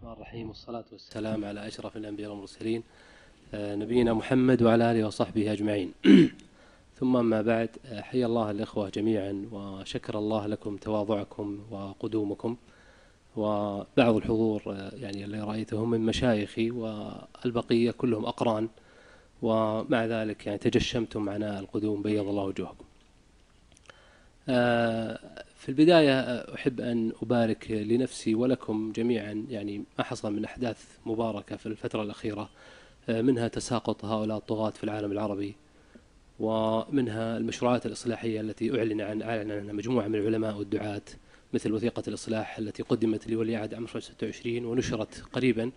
الرحمن الرحيم والصلاة والسلام على أشرف الأنبياء والمرسلين آه، نبينا محمد وعلى آله وصحبه أجمعين. ثم ما بعد آه، حيا الله الإخوة جميعا وشكر الله لكم تواضعكم وقدومكم وبعض الحضور آه، يعني اللي رأيتهم من مشايخي والبقية كلهم أقران ومع ذلك يعني تجشمتم عناء القدوم بيض الله وجوهكم. في البداية أحب أن أبارك لنفسي ولكم جميعا يعني ما حصل من أحداث مباركة في الفترة الأخيرة منها تساقط هؤلاء الطغاة في العالم العربي ومنها المشروعات الإصلاحية التي أعلن عن أعلن عنها مجموعة من العلماء والدعاة مثل وثيقة الإصلاح التي قدمت لولي عهد عام 26 ونشرت قريبا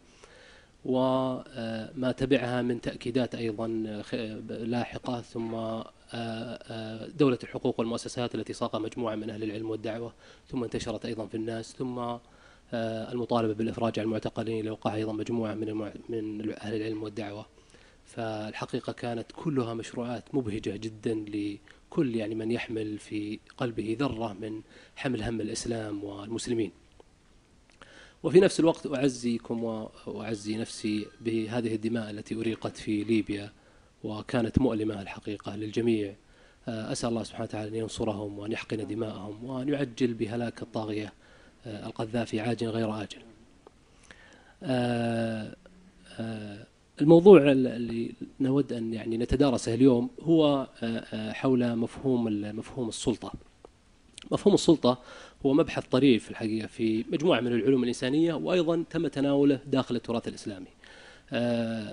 وما تبعها من تأكيدات أيضا لاحقة ثم دولة الحقوق والمؤسسات التي ساق مجموعة من أهل العلم والدعوة ثم انتشرت أيضا في الناس ثم المطالبة بالإفراج عن المعتقلين لوقع أيضا مجموعة من من أهل العلم والدعوة. فالحقيقة كانت كلها مشروعات مبهجة جدا لكل يعني من يحمل في قلبه ذرة من حمل هم الإسلام والمسلمين. وفي نفس الوقت أعزيكم وأعزي نفسي بهذه الدماء التي أريقت في ليبيا. وكانت مؤلمة الحقيقة للجميع. أسأل الله سبحانه وتعالى أن ينصرهم وأن يحقن دماءهم وأن يعجل بهلاك الطاغية القذافي عاجل غير آجل. الموضوع اللي نود أن يعني نتدارسه اليوم هو حول مفهوم مفهوم السلطة. مفهوم السلطة هو مبحث طريف في الحقيقة في مجموعة من العلوم الإنسانية وأيضا تم تناوله داخل التراث الإسلامي. آه،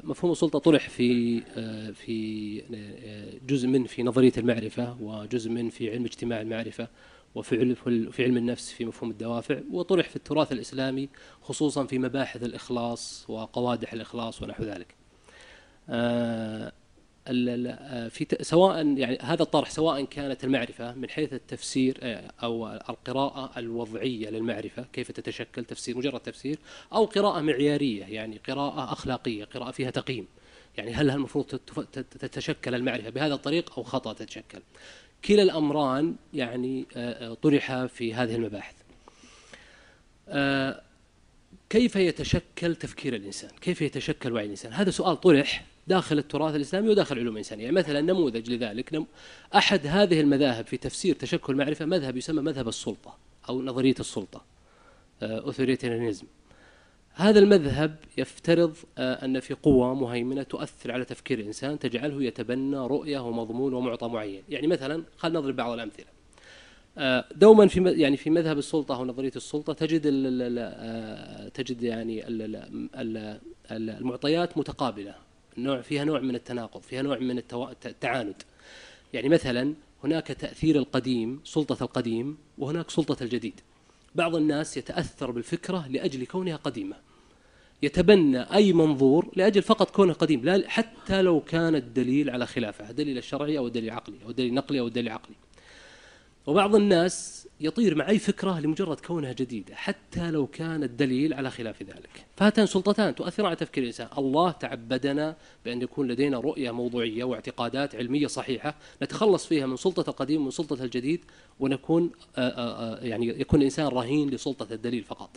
مفهوم السلطة طرح في آه، في آه، جزء من في نظرية المعرفة وجزء من في علم اجتماع المعرفة وفي في علم النفس في مفهوم الدوافع وطرح في التراث الإسلامي خصوصا في مباحث الإخلاص وقوادح الإخلاص ونحو ذلك. في سواء يعني هذا الطرح سواء كانت المعرفة من حيث التفسير آه، أو القراءة الوضعية للمعرفة كيف تتشكل تفسير مجرد تفسير أو قراءة معيارية يعني قراءة أخلاقية قراءة فيها تقييم. يعني هل المفروض تتشكل المعرفة بهذا الطريق أو خطأ تتشكل؟ كلا الأمران يعني آه، آه، طرح في هذه المباحث. كيف يتشكل تفكير الإنسان؟ كيف يتشكل وعي الإنسان؟ هذا سؤال طرح داخل التراث الإسلامي وداخل العلوم الإنسانية. يعني مثلا نموذج لذلك أحد هذه المذاهب في تفسير تشكل المعرفة مذهب يسمى مذهب السلطة أو نظرية السلطة أوثوريتيانيزم آه، هذا المذهب يفترض آه، أن في قوة مهيمنة تؤثر على تفكير الإنسان تجعله يتبنى رؤية ومضمون ومعطى معين. يعني مثلا خلينا نضرب بعض الأمثلة. آه، دوما في يعني في مذهب السلطة أو نظرية السلطة تجد تجد يعني المعطيات متقابلة. نوع فيها نوع من التناقض فيها نوع من التعاند. يعني مثلا هناك تأثير القديم سلطة القديم وهناك سلطة الجديد. بعض الناس يتأثر بالفكرة لأجل كونها قديمة. يتبنى أي منظور لأجل فقط كونه قديم لا حتى لو كان الدليل على خلافه الدليل الشرعي أو الدليل العقلي أو الدليل النقلي أو الدليل العقلي وبعض الناس يطير مع أي فكرة لمجرد كونها جديدة حتى لو كان الدليل على خلاف ذلك. فهاتان سلطتان تؤثر على تفكير الإنسان. الله تعبدنا بأن يكون لدينا رؤية موضوعية واعتقادات علمية صحيحة نتخلص فيها من سلطة القديم ومن سلطة الجديد ونكون آآ آآ يعني يكون الإنسان رهين لسلطة الدليل فقط.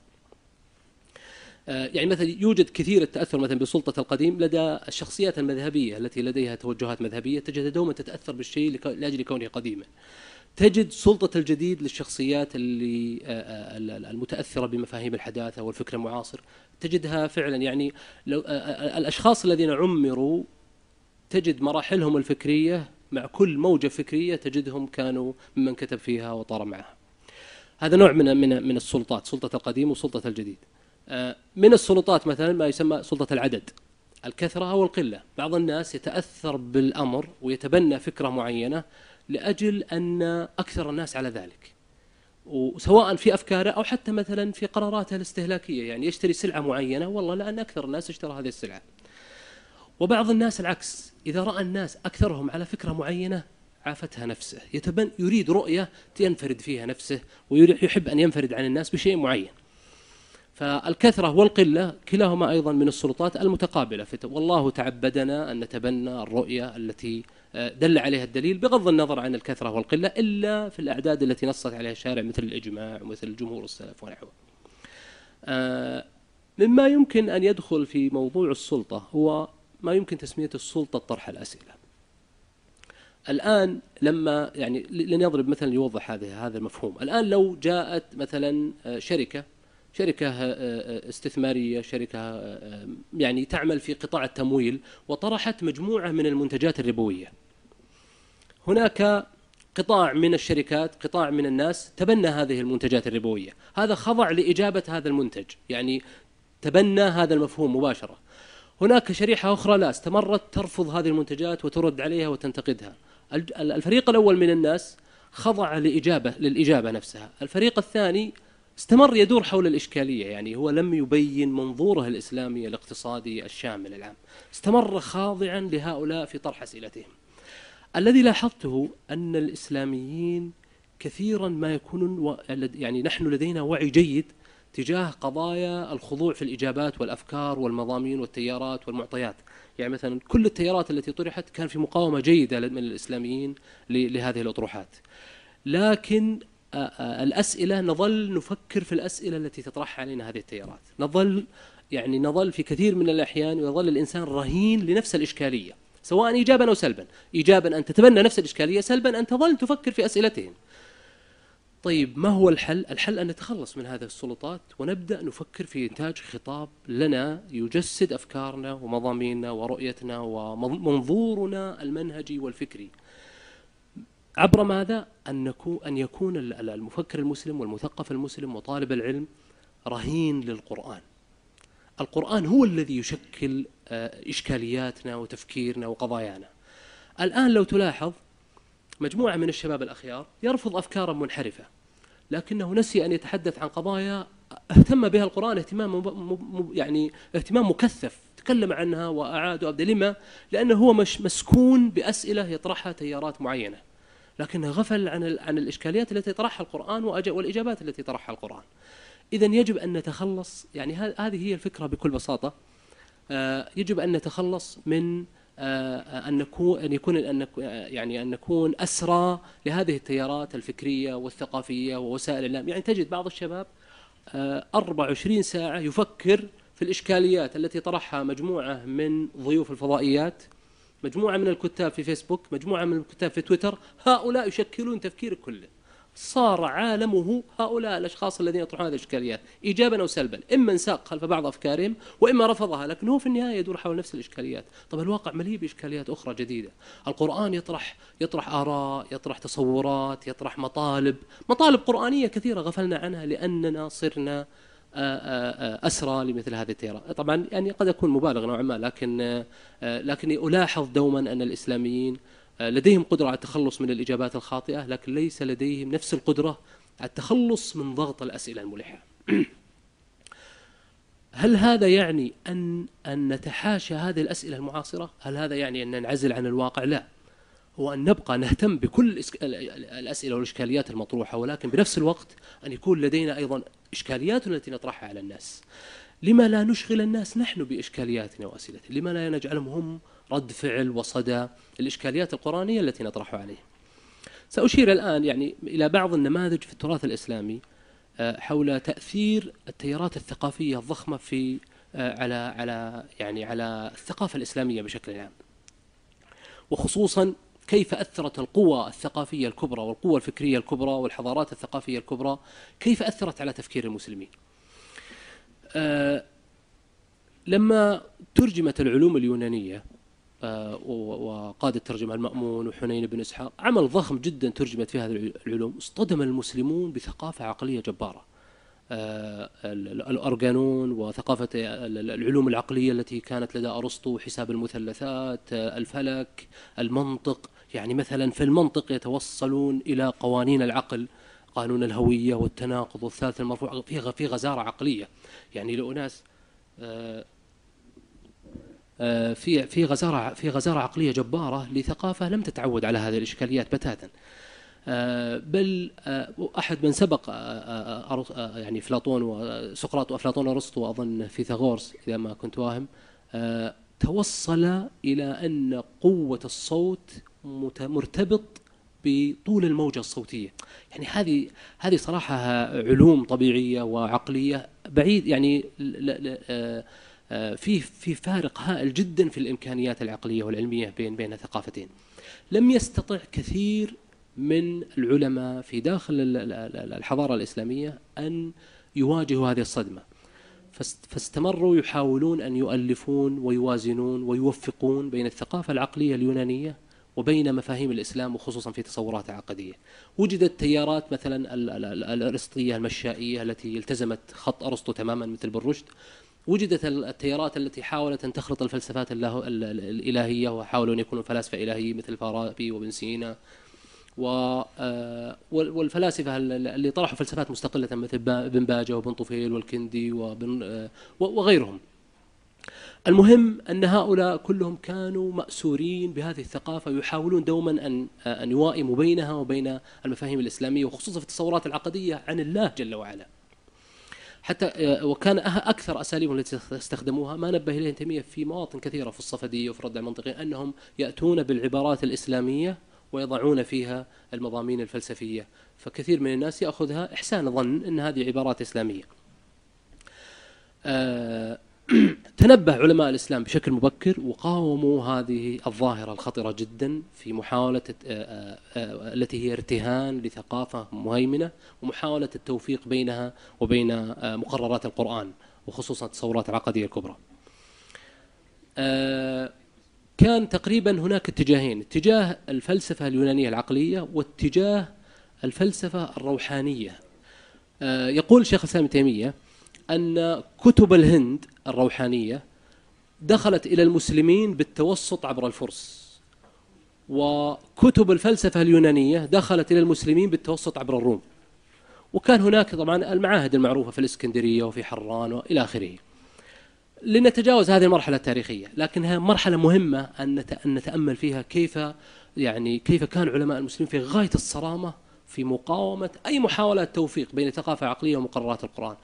يعني مثلا يوجد كثير التأثر مثلا بسلطة القديم لدى الشخصيات المذهبية التي لديها توجهات مذهبية تجد دوما تتأثر بالشيء لأجل كونه قديما. تجد سلطة الجديد للشخصيات اللي آه، آه، المتأثرة بمفاهيم الحداثة والفكر المعاصر. تجدها فعلا يعني لو آه، الأشخاص الذين عمروا تجد مراحلهم الفكرية مع كل موجة فكرية تجدهم كانوا ممن كتب فيها وطار معها. هذا نوع من من من السلطات سلطة القديم وسلطة الجديد. من السلطات مثلا ما يسمى سلطة العدد الكثرة أو القلة بعض الناس يتأثر بالأمر ويتبنى فكرة معينة لأجل أن أكثر الناس على ذلك. وسواء في أفكاره أو حتى مثلا في قراراته الاستهلاكية يعني يشتري سلعة معينة والله لأن أكثر الناس اشترى هذه السلعة. وبعض الناس العكس إذا رأى الناس أكثرهم على فكرة معينة عافتها نفسه. يتبن يريد رؤية ينفرد فيها نفسه ويحب أن ينفرد عن الناس بشيء معين. فالكثرة والقلة كلاهما أيضا من السلطات المتقابلة. والله تعبدنا أن نتبنى الرؤية التي دل عليها الدليل بغض النظر عن الكثرة والقلة إلا في الأعداد التي نصت عليها الشارع مثل الإجماع ومثل الجمهور السلف ونحوه آه، مما يمكن أن يدخل في موضوع السلطة هو ما يمكن تسميته السلطة طرح الأسئلة. الآن لما يعني لنضرب مثلا يوضح هذا هذا المفهوم. الآن لو جاءت مثلا آه، شركة شركة آه، آه، استثمارية شركة يعني تعمل في قطاع التمويل وطرحت مجموعة من المنتجات الربوية. هناك قطاع من الشركات قطاع من الناس تبنى هذه المنتجات الربوية. هذا خضع لإجابة هذا المنتج يعني تبنى هذا المفهوم مباشرة. هناك شريحة أخرى لا استمرت ترفض هذه المنتجات وترد عليها وتنتقدها. الفريق الأول من الناس خضع لإجابة للإجابة نفسها. الفريق الثاني استمر يدور حول الإشكالية يعني هو لم يبين منظوره الإسلامي الاقتصادي الشامل العام. استمر خاضعا لهؤلاء في طرح أسئلتهم. الذي لاحظته أن الإسلاميين كثيرا ما يكونون يعني نحن لدينا وعي جيد تجاه قضايا الخضوع في الإجابات والأفكار والمضامين والتيارات والمعطيات. يعني مثلا كل التيارات التي طرحت كان في مقاومة جيدة من الإسلاميين لهذه الأطروحات. لكن الأسئلة نظل نفكر في الأسئلة التي تطرحها علينا هذه التيارات. نظل يعني نظل في كثير من الأحيان ويظل الإنسان رهين لنفس الإشكالية. سواء إيجابا أو سلبا إيجابا أن تتبنى نفس الإشكالية سلبا أن تظل تفكر في أسئلتهم طيب ما هو الحل؟ الحل أن نتخلص من هذه السلطات ونبدأ نفكر في إنتاج خطاب لنا يجسد أفكارنا ومضاميننا ورؤيتنا ومنظورنا المنهجي والفكري عبر ماذا؟ أن, نكون أن يكون المفكر المسلم والمثقف المسلم وطالب العلم رهين للقرآن القرآن هو الذي يشكل آه، إشكالياتنا وتفكيرنا وقضايانا. الآن لو تلاحظ مجموعة من الشباب الأخيار يرفض أفكارا منحرفة لكنه نسي أن يتحدث عن قضايا اهتم بها القرآن اهتمام يعني اهتمام مكثف تكلم عنها وأعاد وأبدأ. لما؟ لأنه هو مش مسكون بأسئلة يطرحها تيارات معينة لكنه غفل عن عن الإشكاليات التي يطرحها القرآن والإجابات التي طرحها القرآن. إذا يجب أن نتخلص يعني هذه هي الفكرة بكل بساطة. آه، يجب أن نتخلص من آه، أن نكون أن يكون أن يعني أن نكون أسرى لهذه التيارات الفكرية والثقافية ووسائل الإعلام. يعني تجد بعض الشباب 24 آه، ساعة يفكر في الإشكاليات التي طرحها مجموعة من ضيوف الفضائيات مجموعة من الكتاب في فيسبوك مجموعة من الكتاب في تويتر. هؤلاء يشكلون تفكيرك كله. صار عالمه هؤلاء الأشخاص الذين يطرحون هذه الإشكاليات إيجابا أو سلبا. إما انساق خلف بعض أفكارهم وإما رفضها لكن هو في النهاية يدور حول نفس الإشكاليات. طب الواقع مليء بإشكاليات أخرى جديدة. القرآن يطرح يطرح آراء يطرح تصورات يطرح مطالب مطالب قرآنية كثيرة غفلنا عنها لأننا صرنا أسرى لمثل هذه التيارات طبعا يعني قد أكون مبالغ نوعا ما لكن لكني ألاحظ دوما أن الإسلاميين آه، لديهم قدرة على التخلص من الإجابات الخاطئة لكن ليس لديهم نفس القدرة على التخلص من ضغط الأسئلة الملحة هل هذا يعني أن أن نتحاشى هذه الأسئلة المعاصرة؟ هل هذا يعني أن ننعزل عن الواقع؟ لا. هو أن نبقى نهتم بكل الأسئلة والإشكاليات المطروحة ولكن بنفس الوقت أن يكون لدينا أيضا إشكاليات التي نطرحها على الناس. لما لا نشغل الناس نحن بإشكالياتنا وأسئلتنا؟ لما لا نجعلهم هم رد فعل وصدى الإشكاليات القرآنية التي نطرحها عليه. سأشير الآن يعني إلى بعض النماذج في التراث الإسلامي آه، حول تأثير التيارات الثقافية الضخمة في آه، على على يعني على الثقافة الإسلامية بشكل عام. وخصوصا كيف أثرت القوى الثقافية الكبرى والقوى الفكرية الكبرى والحضارات الثقافية الكبرى كيف أثرت على تفكير المسلمين. آه، لما ترجمت العلوم اليونانية وقاد الترجمة المأمون وحنين بن إسحاق. عمل ضخم جدا ترجمت فيه هذه العلوم. اصطدم المسلمون بثقافة عقلية جبارة. آه، الأرجانون وثقافة العلوم العقلية التي كانت لدى أرسطو حساب المثلثات آه، الفلك المنطق. يعني مثلا في المنطق يتوصلون إلى قوانين العقل قانون الهوية والتناقض والثالث المرفوع في غزارة عقلية. يعني لأناس آه، في في غزارة في غزارة عقلية جبارة لثقافة لم تتعود على هذه الإشكاليات بتاتا. آه، بل آه، أحد من سبق يعني افلاطون وسقراط وأفلاطون وأرسطو اظن فيثاغورس إذا ما كنت واهم توصل إلى أن قوة الصوت مرتبط بطول الموجة الصوتية. يعني هذه هذه صراحة علوم طبيعية وعقلية بعيد يعني آه، آه، في في فارق هائل جدا في الإمكانيات العقلية والعلمية بين بين الثقافتين. لم يستطع كثير من العلماء في داخل الحضارة الإسلامية أن يواجهوا هذه الصدمة. فاستمروا يحاولون أن يؤلفون ويوازنون ويوفقون بين الثقافة العقلية اليونانية وبين مفاهيم الإسلام وخصوصا في تصورات عقدية. وجدت تيارات مثلا الأرسطية المشائية التي التزمت خط أرسطو تماما مثل بالرشد وجدت التيارات التي حاولت أن تخلط الفلسفات الإلهية وحاولوا أن يكونوا فلاسفة إلهيين مثل فارابي وابن سينا آه، والفلاسفة اللي طرحوا فلسفات مستقلة مثل ابن باجة وابن طفيل والكندي وابن آه، وغيرهم. المهم أن هؤلاء كلهم كانوا مأسورين بهذه الثقافة ويحاولون دوما أن أن يوائموا بينها وبين المفاهيم الإسلامية وخصوصا في التصورات العقدية عن الله جل وعلا. حتى آه، وكان أكثر أساليبهم التي استخدموها ما نبه إليه تيمية في مواطن كثيرة في الصفدية وفي الرد المنطقي أنهم يأتون بالعبارات الإسلامية ويضعون فيها المضامين الفلسفية فكثير من الناس يأخذها إحسان ظن إن هذه عبارات إسلامية. آه، تنبه علماء الإسلام بشكل مبكر وقاوموا هذه الظاهرة الخطرة جدا في محاولة آه، آه، التي هي ارتهان لثقافة مهيمنة ومحاولة التوفيق بينها وبين آه، مقررات القرآن وخصوصا التصورات العقدية الكبرى. كان تقريبا هناك اتجاهين، اتجاه الفلسفة اليونانية العقلية واتجاه الفلسفة الروحانية. يقول شيخ الإسلام تيمية أن كتب الهند الروحانية دخلت إلى المسلمين بالتوسط عبر الفرس وكتب الفلسفة اليونانية دخلت إلى المسلمين بالتوسط عبر الروم. وكان هناك طبعا المعاهد المعروفة في الإسكندرية وفي حران وإلى آخره. لنتجاوز هذه المرحلة التاريخية لكنها مرحلة مهمة أن نتأمل فيها كيف يعني كيف كان علماء المسلمين في غاية الصرامة في مقاومة أي محاولات توفيق بين ثقافة عقلية ومقررات القرآن.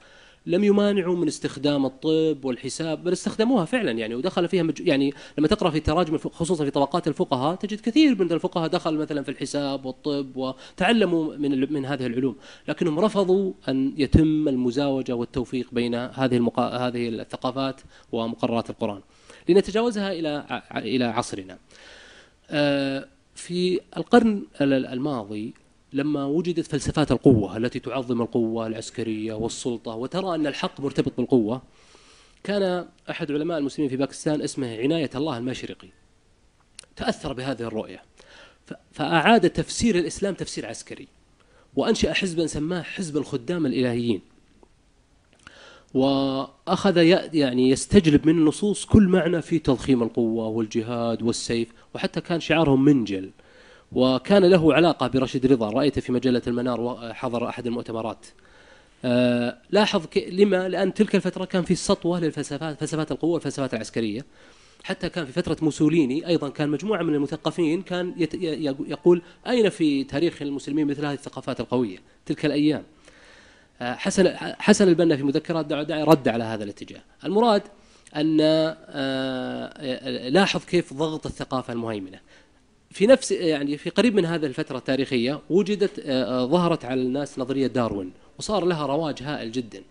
لم يمانعوا من استخدام الطب والحساب بل استخدموها فعلا يعني ودخل فيها مج... يعني لما تقرأ في تراجم خصوصا في طبقات الفقهاء تجد كثير من الفقهاء دخل مثلا في الحساب والطب وتعلموا من من هذه العلوم. لكنهم رفضوا أن يتم المزاوجة والتوفيق بين هذه المقا... هذه الثقافات ومقررات القرآن. لنتجاوزها إلى إلى عصرنا. آه، في القرن الماضي لما وجدت فلسفات القوة التي تعظم القوة العسكرية والسلطة وترى أن الحق مرتبط بالقوة كان أحد علماء المسلمين في باكستان اسمه عناية الله المشرقي. تأثر بهذه الرؤية فأعاد تفسير الإسلام تفسير عسكري وأنشأ حزبا سماه حزب الخدام الإلهيين. وأخذ يعني يستجلب من النصوص كل معنى في تضخيم القوة والجهاد والسيف وحتى كان شعارهم منجل. وكان له علاقة برشيد رضا رأيته في مجلة المنار وحضر أحد المؤتمرات. آه لاحظ لما لأن تلك الفترة كان في سطوة للفلسفات فلسفات القوة والفلسفات العسكرية. حتى كان في فترة موسوليني أيضا كان مجموعة من المثقفين كان يقول أين في تاريخ المسلمين مثل هذه الثقافات القوية؟ تلك الأيام. آه حسن حسن البنا في مذكرات دعاء رد على هذا الاتجاه. المراد أن آه لاحظ كيف ضغط الثقافة المهيمنة. في نفس يعني في قريب من هذه الفترة التاريخية وجدت آه، آه، ظهرت على الناس نظرية داروين وصار لها رواج هائل جدا.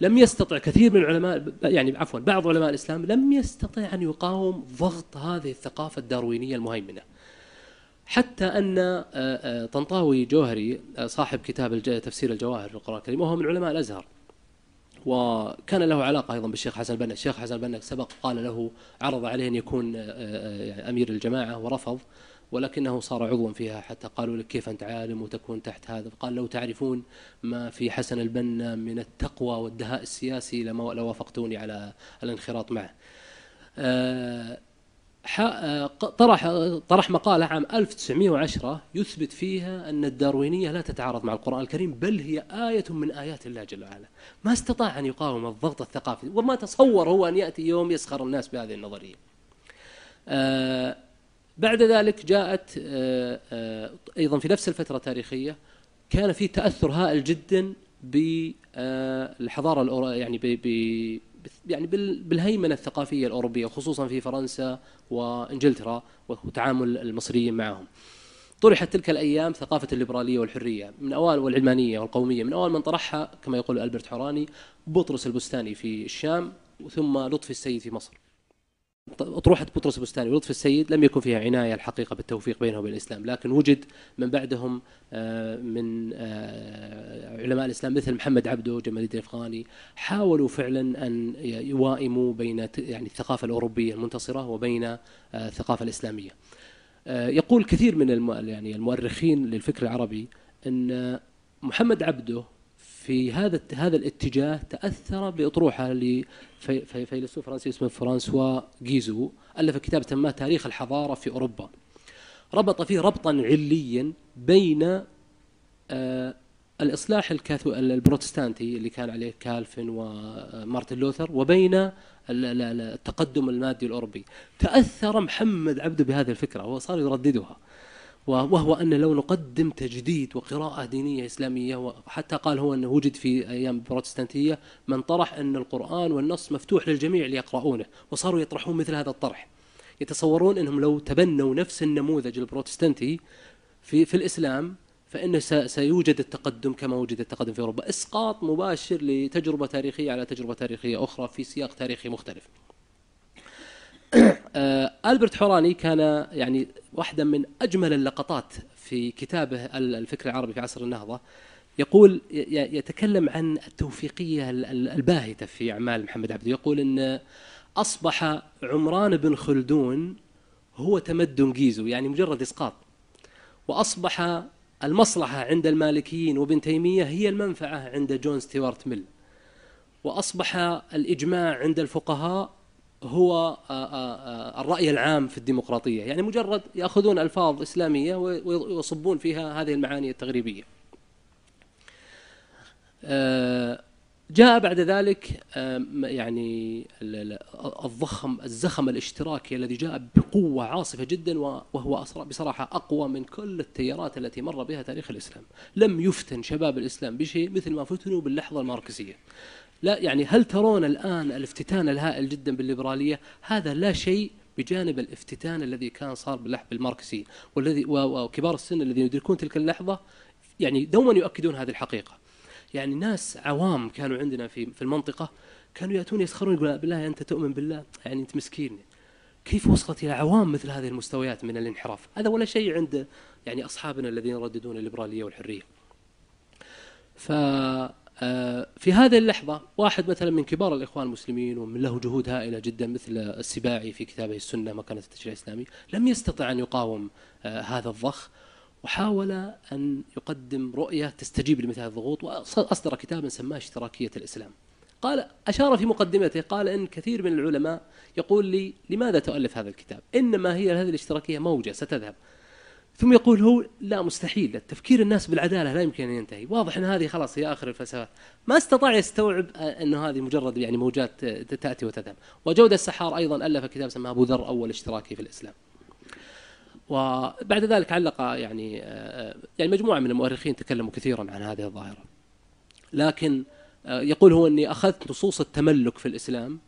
لم يستطع كثير من العلماء يعني عفوا بعض علماء الإسلام لم يستطع أن يقاوم ضغط هذه الثقافة الداروينية المهيمنة. حتى أن آه، طنطاوي جوهري صاحب كتاب تفسير الجواهر في القرآن الكريم وهو من علماء الأزهر وكان له علاقة أيضا بالشيخ حسن البنا. الشيخ حسن البنا سبق قال له عرض عليه أن يكون آه، آه، أمير الجماعة ورفض ولكنه صار عضوا فيها. حتى قالوا لك كيف أنت عالم وتكون تحت هذا. فقال لو تعرفون ما في حسن البنا من التقوى والدهاء السياسي لما لوافقتوني على الانخراط معه. آه، طرح طرح مقالة عام 1910 يثبت فيها أن الداروينية لا تتعارض مع القرآن الكريم بل هي آية من آيات الله جل وعلا. ما استطاع أن يقاوم الضغط الثقافي وما تصور هو أن يأتي يوم يسخر الناس بهذه النظرية. آه بعد ذلك جاءت آه آه أيضا في نفس الفترة التاريخية كان في تأثر هائل جدا بالحضارة يعني يعني بالهيمنة الثقافية الأوروبية خصوصا في فرنسا وإنجلترا وتعامل المصريين معهم. طرحت تلك الأيام ثقافة الليبرالية والحرية من أوائل والعلمانية والقومية من اول من طرحها كما يقول ألبرت حوراني بطرس البستاني في الشام ثم لطفي السيد في مصر. أطروحة بطرس البستاني ولطفي السيد لم يكن فيها عناية الحقيقة بالتوفيق بينهم وبين الإسلام لكن وجد من بعدهم آه، من آه، علماء الإسلام مثل محمد عبده جمال الدين الأفغاني حاولوا فعلا أن يوائموا بين يعني الثقافة الأوروبية المنتصرة وبين آه، الثقافة الإسلامية. يقول كثير من يعني المؤرخين للفكر العربي أن محمد عبده في هذا هذا الاتجاه تأثر بأطروحة لفيلسوف فرنسي اسمه فرانسوا جيزو ألف كتاب ما تاريخ الحضارة في أوروبا. ربط فيه ربطا عليا بين آه الإصلاح الكاثو البروتستانتي اللي كان عليه كالفن ومارتن لوثر وبين التقدم المادي الأوروبي. تأثر محمد عبده بهذه الفكرة وصار يرددها. وهو أن لو نقدم تجديد وقراءة دينية إسلامية وحتى قال هو أنه وجد في أيام البروتستانتية من طرح أن القرآن والنص مفتوح للجميع ليقرؤونه وصاروا يطرحون مثل هذا الطرح. يتصورون أنهم لو تبنوا نفس النموذج البروتستانتي في, في الإسلام فإنه سيوجد التقدم كما وجد التقدم في أوروبا. إسقاط مباشر لتجربة تاريخية على تجربة تاريخية أخرى في سياق تاريخي مختلف. آه، ألبرت حوراني كان يعني واحدة من أجمل اللقطات في كتابه الفكر العربي في عصر النهضة. يقول يتكلم عن التوفيقية الباهتة في أعمال محمد عبده. يقول أن أصبح عمران بن خلدون هو تمدن جيزو يعني مجرد إسقاط. وأصبح المصلحة عند المالكيين وابن تيمية هي المنفعة عند جون ستيوارت ميل. وأصبح الإجماع عند الفقهاء هو آه، آه، آه، الرأي العام في الديمقراطية. يعني مجرد يأخذون ألفاظ إسلامية ويصبون فيها هذه المعاني التغريبية. جاء بعد ذلك يعني الضخم الزخم الاشتراكي الذي جاء بقوة عاصفة جدا وهو بصراحة أقوى من كل التيارات التي مر بها تاريخ الإسلام. لم يفتن شباب الإسلام بشيء مثل ما فتنوا باللحظة الماركسية. لا يعني هل ترون الآن الافتتان الهائل جدا بالليبرالية؟ هذا لا شيء بجانب الافتتان الذي كان صار الماركسي والذي وكبار السن الذين يدركون تلك اللحظة يعني دوما يؤكدون هذه الحقيقة. يعني ناس عوام كانوا عندنا في في المنطقة كانوا يأتون يسخرون يقول بالله أنت تؤمن بالله؟ يعني أنت مسكين. كيف وصلت إلى عوام مثل هذه المستويات من الانحراف؟ هذا ولا شيء عند يعني أصحابنا الذين يرددون الليبرالية والحرية. ف آه، في هذه اللحظة واحد مثلا من كبار الإخوان المسلمين ومن له جهود هائلة جدا مثل السباعي في كتابه السنة مكانة التشريع الإسلامي لم يستطع أن يقاوم آه، هذا الضخ. وحاول أن يقدم رؤية تستجيب لمثل هذه الضغوط وأصدر كتابا سماه اشتراكية الإسلام. قال أشار في مقدمته قال إن كثير من العلماء يقول لي لماذا تؤلف هذا الكتاب؟ إنما هي هذه الاشتراكية موجة ستذهب. ثم يقول هو لا مستحيل التفكير الناس بالعدالة لا يمكن أن ينتهي. واضح إن هذه خلاص هي آخر الفلسفات. ما استطاع يستوعب إنه هذه مجرد يعني موجات تأتي وتذهب. وجود السحار أيضا ألف كتاب سماه أبو ذر أول اشتراكي في الإسلام. وبعد ذلك علق يعني يعني مجموعة من المؤرخين تكلموا كثيرا عن هذه الظاهرة لكن يقول هو إني أخذت نصوص التملك في الإسلام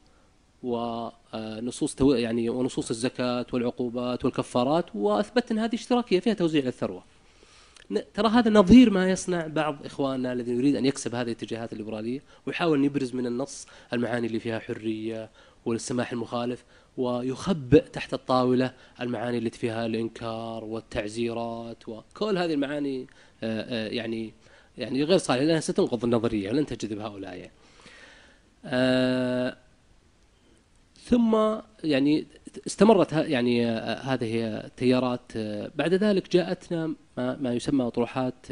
ونصوص تو... يعني ونصوص الزكاة والعقوبات والكفارات وأثبت إن هذه اشتراكية فيها توزيع للثروه. ترى هذا نظير ما يصنع بعض إخواننا الذي يريد أن يكسب هذه الاتجاهات الليبرالية ويحاول أن يبرز من النص المعاني اللي فيها حرية والسماح المخالف ويخبئ تحت الطاولة المعاني التي فيها الإنكار والتعزيرات وكل هذه المعاني آه، آه، يعني يعني غير صالحة لأنها ستنقض النظرية لن تجذب هؤلاء يعني. آه، ثم يعني استمرت يعني هذه التيارات بعد ذلك جاءتنا ما, ما يسمى اطروحات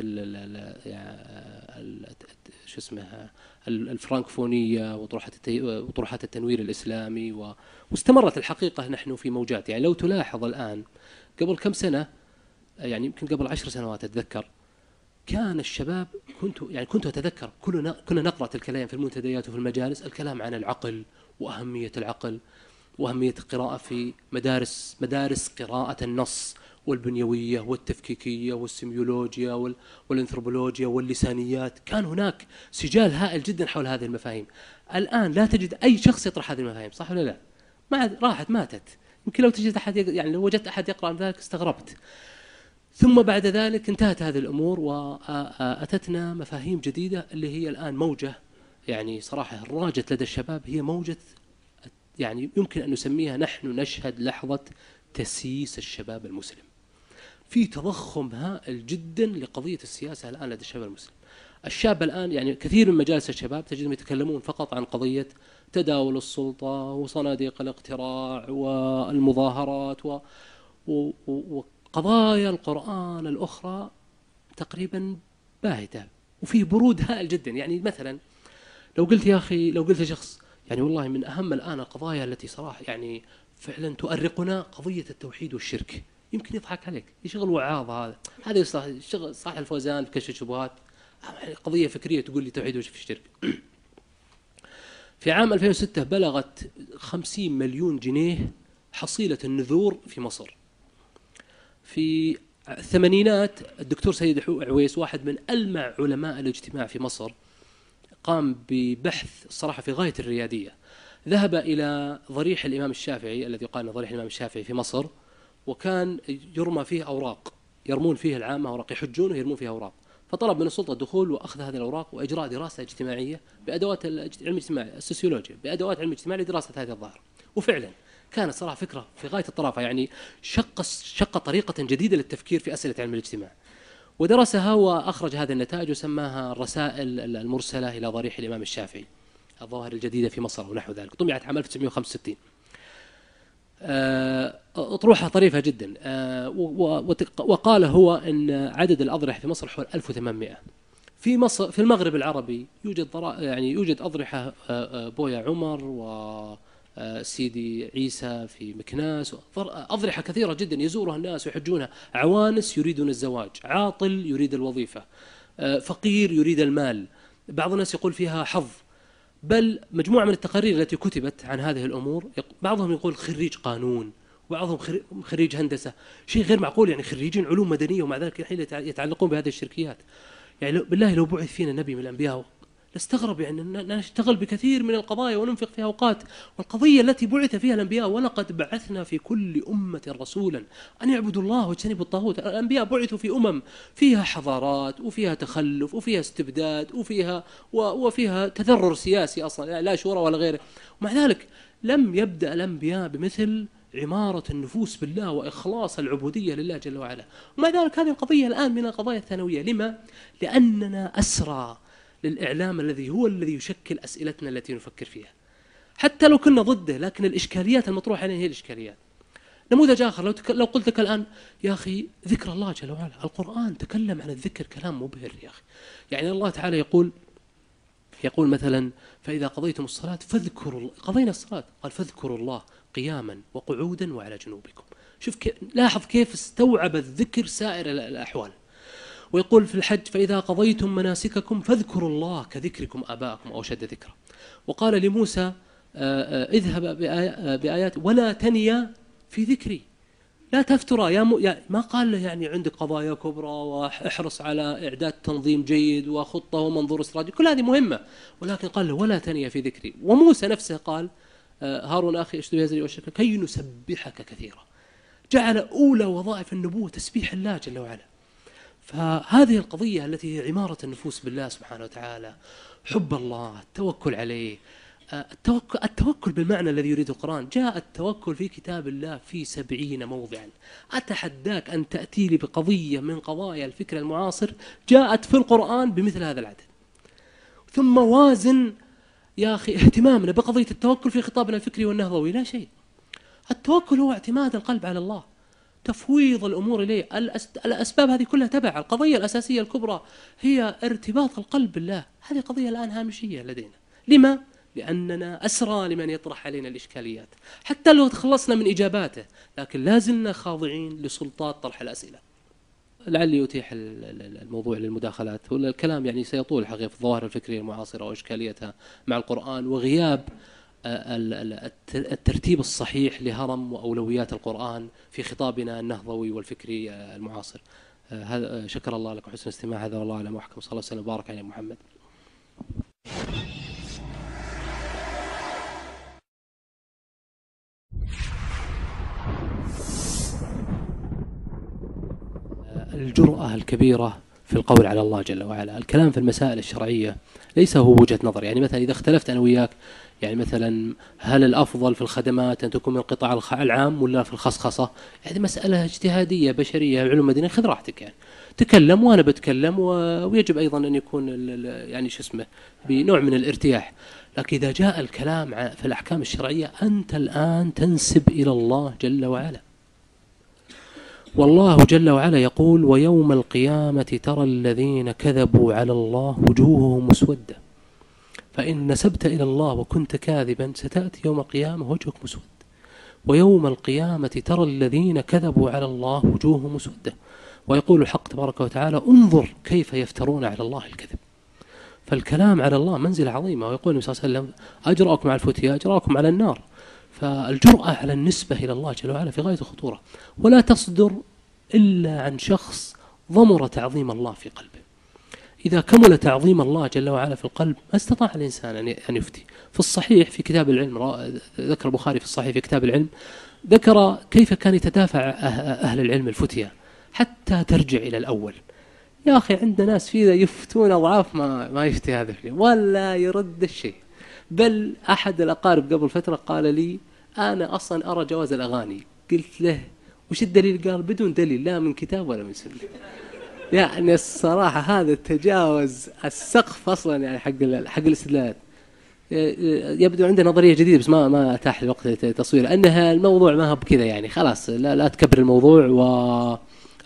شو اسمها الفرانكفونية واطروحات اطروحات التنوير الإسلامي واستمرت الحقيقة نحن في موجات. يعني لو تلاحظ الآن قبل كم سنة يعني يمكن قبل عشر سنوات أتذكر كان الشباب كنت يعني كنت أتذكر كلنا كنا نقرأ تلك الأيام في المنتديات وفي المجالس الكلام عن العقل وأهمية العقل وأهمية القراءة في مدارس مدارس قراءة النص والبنيوية والتفكيكية والسيميولوجيا والانثروبولوجيا واللسانيات. كان هناك سجال هائل جدا حول هذه المفاهيم. الآن لا تجد أي شخص يطرح هذه المفاهيم صح ولا لا؟ ما راحت ماتت. يمكن لو تجد أحد يعني لو وجدت أحد يقرأ عن ذلك استغربت. ثم بعد ذلك انتهت هذه الأمور واتتنا مفاهيم جديدة اللي هي الآن موجة. يعني صراحة راجت لدى الشباب. هي موجة يعني يمكن أن نسميها نحن نشهد لحظة تسييس الشباب المسلم. في تضخم هائل جدا لقضية السياسة الآن لدى الشباب المسلم. الشاب الآن يعني كثير من مجالس الشباب تجدهم يتكلمون فقط عن قضية تداول السلطة وصناديق الاقتراع والمظاهرات و, و... و... قضايا القرآن الأخرى تقريبا باهتة وفي برود هائل جدا يعني مثلا لو قلت يا أخي لو قلت لشخص يعني والله من أهم الآن القضايا التي صراحة يعني فعلا تؤرقنا قضية التوحيد والشرك يمكن يضحك عليك يشغل وعاظ هذا. هذا شغل صح الفوزان في كشف الشبهات قضية فكرية تقول لي توحيد والشرك في عام 2006 بلغت 50 مليون جنيه حصيلة النذور في مصر. في الثمانينات الدكتور سيد عويس واحد من ألمع علماء الاجتماع في مصر قام ببحث صراحة في غاية الريادية. ذهب إلى ضريح الإمام الشافعي الذي يقال ضريح الإمام الشافعي في مصر وكان يرمى فيه أوراق يرمون فيه العامة أوراق يحجون ويرمون فيه أوراق فطلب من السلطة الدخول وأخذ هذه الأوراق وإجراء دراسة اجتماعية بأدوات علم الاجتماع السوسيولوجيا بأدوات علم الاجتماع لدراسة هذه الظاهرة وفعلا كانت صراحة فكرة في غاية الطرافة يعني شق شق طريقة جديدة للتفكير في أسئلة علم الاجتماع. ودرسها وأخرج هذه النتائج وسماها الرسائل المرسلة إلى ضريح الإمام الشافعي. الظواهر الجديدة في مصر ونحو ذلك، طبعت عام 1965. آه، اطروحه طريفة جدا. آه، وقال هو إن عدد الأضرحة في مصر حول 1800 في مصر في المغرب العربي يوجد يعني يوجد أضرحة آه، بويا عمر و سيدي عيسى في مكناس. أضرحة كثيرة جدا يزورها الناس ويحجونها. عوانس يريدون الزواج عاطل يريد الوظيفة آه، فقير يريد المال. بعض الناس يقول فيها حظ. بل مجموعة من التقارير التي كتبت عن هذه الأمور بعضهم يقول خريج قانون وبعضهم خريج هندسة شيء غير معقول يعني خريجين علوم مدنية ومع ذلك الحين يتعلقون بهذه الشركيات. يعني بالله لو بعث فينا نبي من الأنبياء نستغرب يعني نشتغل بكثير من القضايا وننفق فيها أوقات والقضية التي بعث فيها الأنبياء ولقد بعثنا في كل أمة رسولا. أن يعبدوا الله واجتنبوا الطاغوت. الأنبياء بعثوا في أمم فيها حضارات وفيها تخلف وفيها استبداد وفيها وفيها تذرر سياسي أصلا لا شورى ولا غيره. ومع ذلك لم يبدأ الأنبياء بمثل عمارة النفوس بالله وإخلاص العبودية لله جل وعلا. ومع ذلك هذه القضية الآن من القضايا الثانوية. لما؟ لأننا أسرى. للإعلام الذي هو الذي يشكل أسئلتنا التي نفكر فيها. حتى لو كنا ضده لكن الإشكاليات المطروحة علينا هي الإشكاليات. نموذج آخر لو, تك... لو قلت لك الآن يا أخي ذكر الله جل وعلا. القرآن تكلم عن الذكر كلام مبهر يا أخي. يعني الله تعالى يقول يقول مثلا فإذا قضيتم الصلاة فاذكروا قضينا الصلاة قال فاذكروا الله قياما وقعودا وعلى جنوبكم. شوف كي... لاحظ كيف استوعب الذكر سائر الأحوال. ويقول في الحج فإذا قضيتم مناسككم فاذكروا الله كذكركم آباءكم أو شد ذكرى وقال لموسى آه، آه، اذهب آه، بآيات ولا تنيا في ذكري. لا تفترى يا, م... يا ما قال له يعني عندك قضايا كبرى وأحرص على إعداد تنظيم جيد وخطة ومنظور استراتيجي كل هذه مهمة. ولكن قال له ولا تنيا في ذكري. وموسى نفسه قال هارون أخي اشتري يزري وشك كي نسبحك كثيرا. جعل أولى وظائف النبوة تسبيح الله جل وعلا. فهذه القضية التي هي عمارة النفوس بالله سبحانه وتعالى حب الله التوكل عليه التوكل, التوكل بالمعنى الذي يريده القرآن. جاء التوكل في كتاب الله في سبعين موضعا. أتحداك أن تأتي لي بقضية من قضايا الفكر المعاصر؟ جاءت في القرآن بمثل هذا العدد. ثم وازن يا أخي اهتمامنا بقضية التوكل في خطابنا الفكري والنهضوي. لا شيء. التوكل هو اعتماد القلب على الله. تفويض الأمور إليه. الأسباب هذه كلها تبع. القضية الأساسية الكبرى هي ارتباط القلب بالله. هذه قضية الآن هامشية لدينا. لما؟ لأننا أسرى لمن يطرح علينا الإشكاليات. حتى لو تخلصنا من إجاباته لكن لا زلنا خاضعين لسلطات طرح الأسئلة. لعلي أتيح الموضوع للمداخلات. الكلام يعني سيطول حقيقة في الظواهر الفكرية المعاصرة وإشكاليتها مع القرآن وغياب الترتيب الصحيح لهرم وأولويات القرآن في خطابنا النهضوي والفكري المعاصر. هذا شكر الله لكم حسن الاستماع هذا والله أعلم وأحكم صلى الله وسلم وبارك على محمد. الجرأة الكبيرة في القول على الله جل وعلا. الكلام في المسائل الشرعية ليس هو وجهة نظر. يعني مثلا إذا اختلفت أنا وياك يعني مثلا هل الأفضل في الخدمات أن تكون من القطاع العام ولا في الخصخصة؟ يعني مسألة اجتهادية بشرية علوم مدنية خذ راحتك يعني. تكلم وأنا بتكلم ويجب أيضا أن يكون يعني شو اسمه بنوع من الارتياح. لكن إذا جاء الكلام في الأحكام الشرعية أنت الآن تنسب إلى الله جل وعلا. والله جل وعلا يقول ويوم القيامة ترى الذين كذبوا على الله وجوههم مسودة. فإن نسبت إلى الله وكنت كاذبا ستأتي يوم القيامة وجهك مسود. ويوم القيامة ترى الذين كذبوا على الله وجوههم مسودة. ويقول الحق تبارك وتعالى انظر كيف يفترون على الله الكذب. فالكلام على الله منزلة عظيمة ويقول النبي صلى الله عليه وسلم أجرأكم على الفتيا أجرأكم على النار. فالجرأة على النسبة إلى الله جل وعلا في غاية الخطورة. ولا تصدر إلا عن شخص ضمر تعظيم الله في قلبه. إذا كمل تعظيم الله جل وعلا في القلب ما استطاع الإنسان أن يفتي. في الصحيح في كتاب العلم ذكر البخاري في الصحيح في كتاب العلم ذكر كيف كان يتدافع أهل العلم الفتية حتى ترجع إلى الأول. يا أخي عندنا ناس فينا يفتون أضعاف ما, ما يفتي هذا ولا يرد الشيء. بل أحد الأقارب قبل فترة قال لي أنا أصلا أرى جواز الأغاني. قلت له وش الدليل؟ قال بدون دليل لا من كتاب ولا من سنة. يعني الصراحة هذا تجاوز السقف أصلا يعني حق حق الاستدلال. يبدو عنده نظرية جديدة بس ما ما أتاح الوقت التصوير أنها الموضوع ما هو بكذا يعني. خلاص لا, لا تكبر الموضوع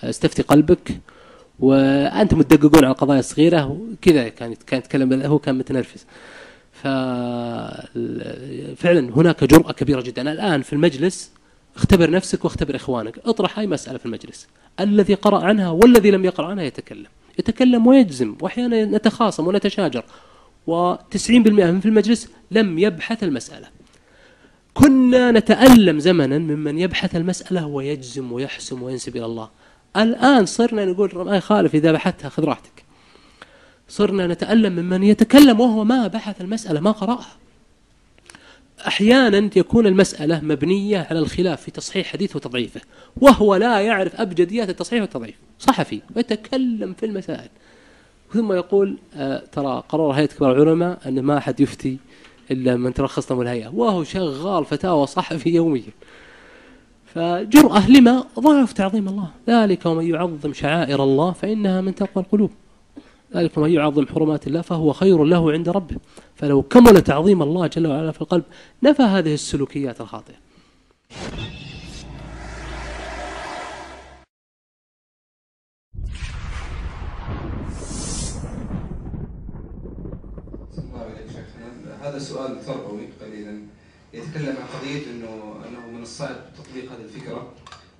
واستفتي قلبك وأنتم تدققون على القضايا الصغيرة وكذا كان كان يتكلم هو كان متنرفز. ففعلا هناك جرأة كبيرة جدا. الآن في المجلس اختبر نفسك واختبر إخوانك. اطرح أي مسألة في المجلس. الذي قرأ عنها والذي لم يقرأ عنها يتكلم. يتكلم ويجزم وأحيانا نتخاصم ونتشاجر. و90% من في المجلس لم يبحث المسألة. كنا نتألم زمنا ممن يبحث المسألة ويجزم ويحسم وينسب إلى الله. الآن صرنا نقول ما يخالف إذا بحثتها خذ راحتك. صرنا نتألم ممن يتكلم وهو ما بحث المسألة ما قرأها. أحيانا يكون المسألة مبنية على الخلاف في تصحيح حديث وتضعيفه وهو لا يعرف أبجديات التصحيح والتضعيف. صحفي ويتكلم في المسائل. ثم يقول آه ترى قرار هيئة كبار العلماء أن ما أحد يفتي إلا من ترخص له الهيئة. وهو شغال فتاوى صحفي يوميا. فجرأة لما؟ ضعف تعظيم الله. ذلك ومن يعظم شعائر الله فإنها من تقوى القلوب. ذلك من يعظم حرمات الله فهو خير له عند ربه. فلو كمل تعظيم الله جل وعلا في القلب نفى هذه السلوكيات الخاطئة. هذا سؤال تربوي قليلا. يتكلم عن قضية انه إنه من الصعب تطبيق هذه الفكرة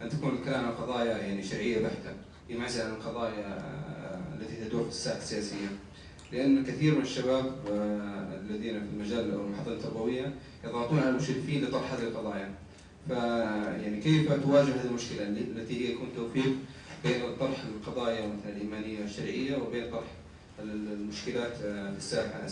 أن تكون الكلام عن قضايا يعني شرعية بحتة. يمعزل عن القضايا التي تدور في الساحة السياسية. لأن كثير من الشباب الذين في المجال أو المحطة التربوية يضغطون على المشرفين لطرح هذه القضايا. فيعني كيف تواجه هذه المشكلة التي هي يكون توفيق بين طرح القضايا مثلا الإيمانية الشرعية وبين طرح المشكلات آه، في الساحة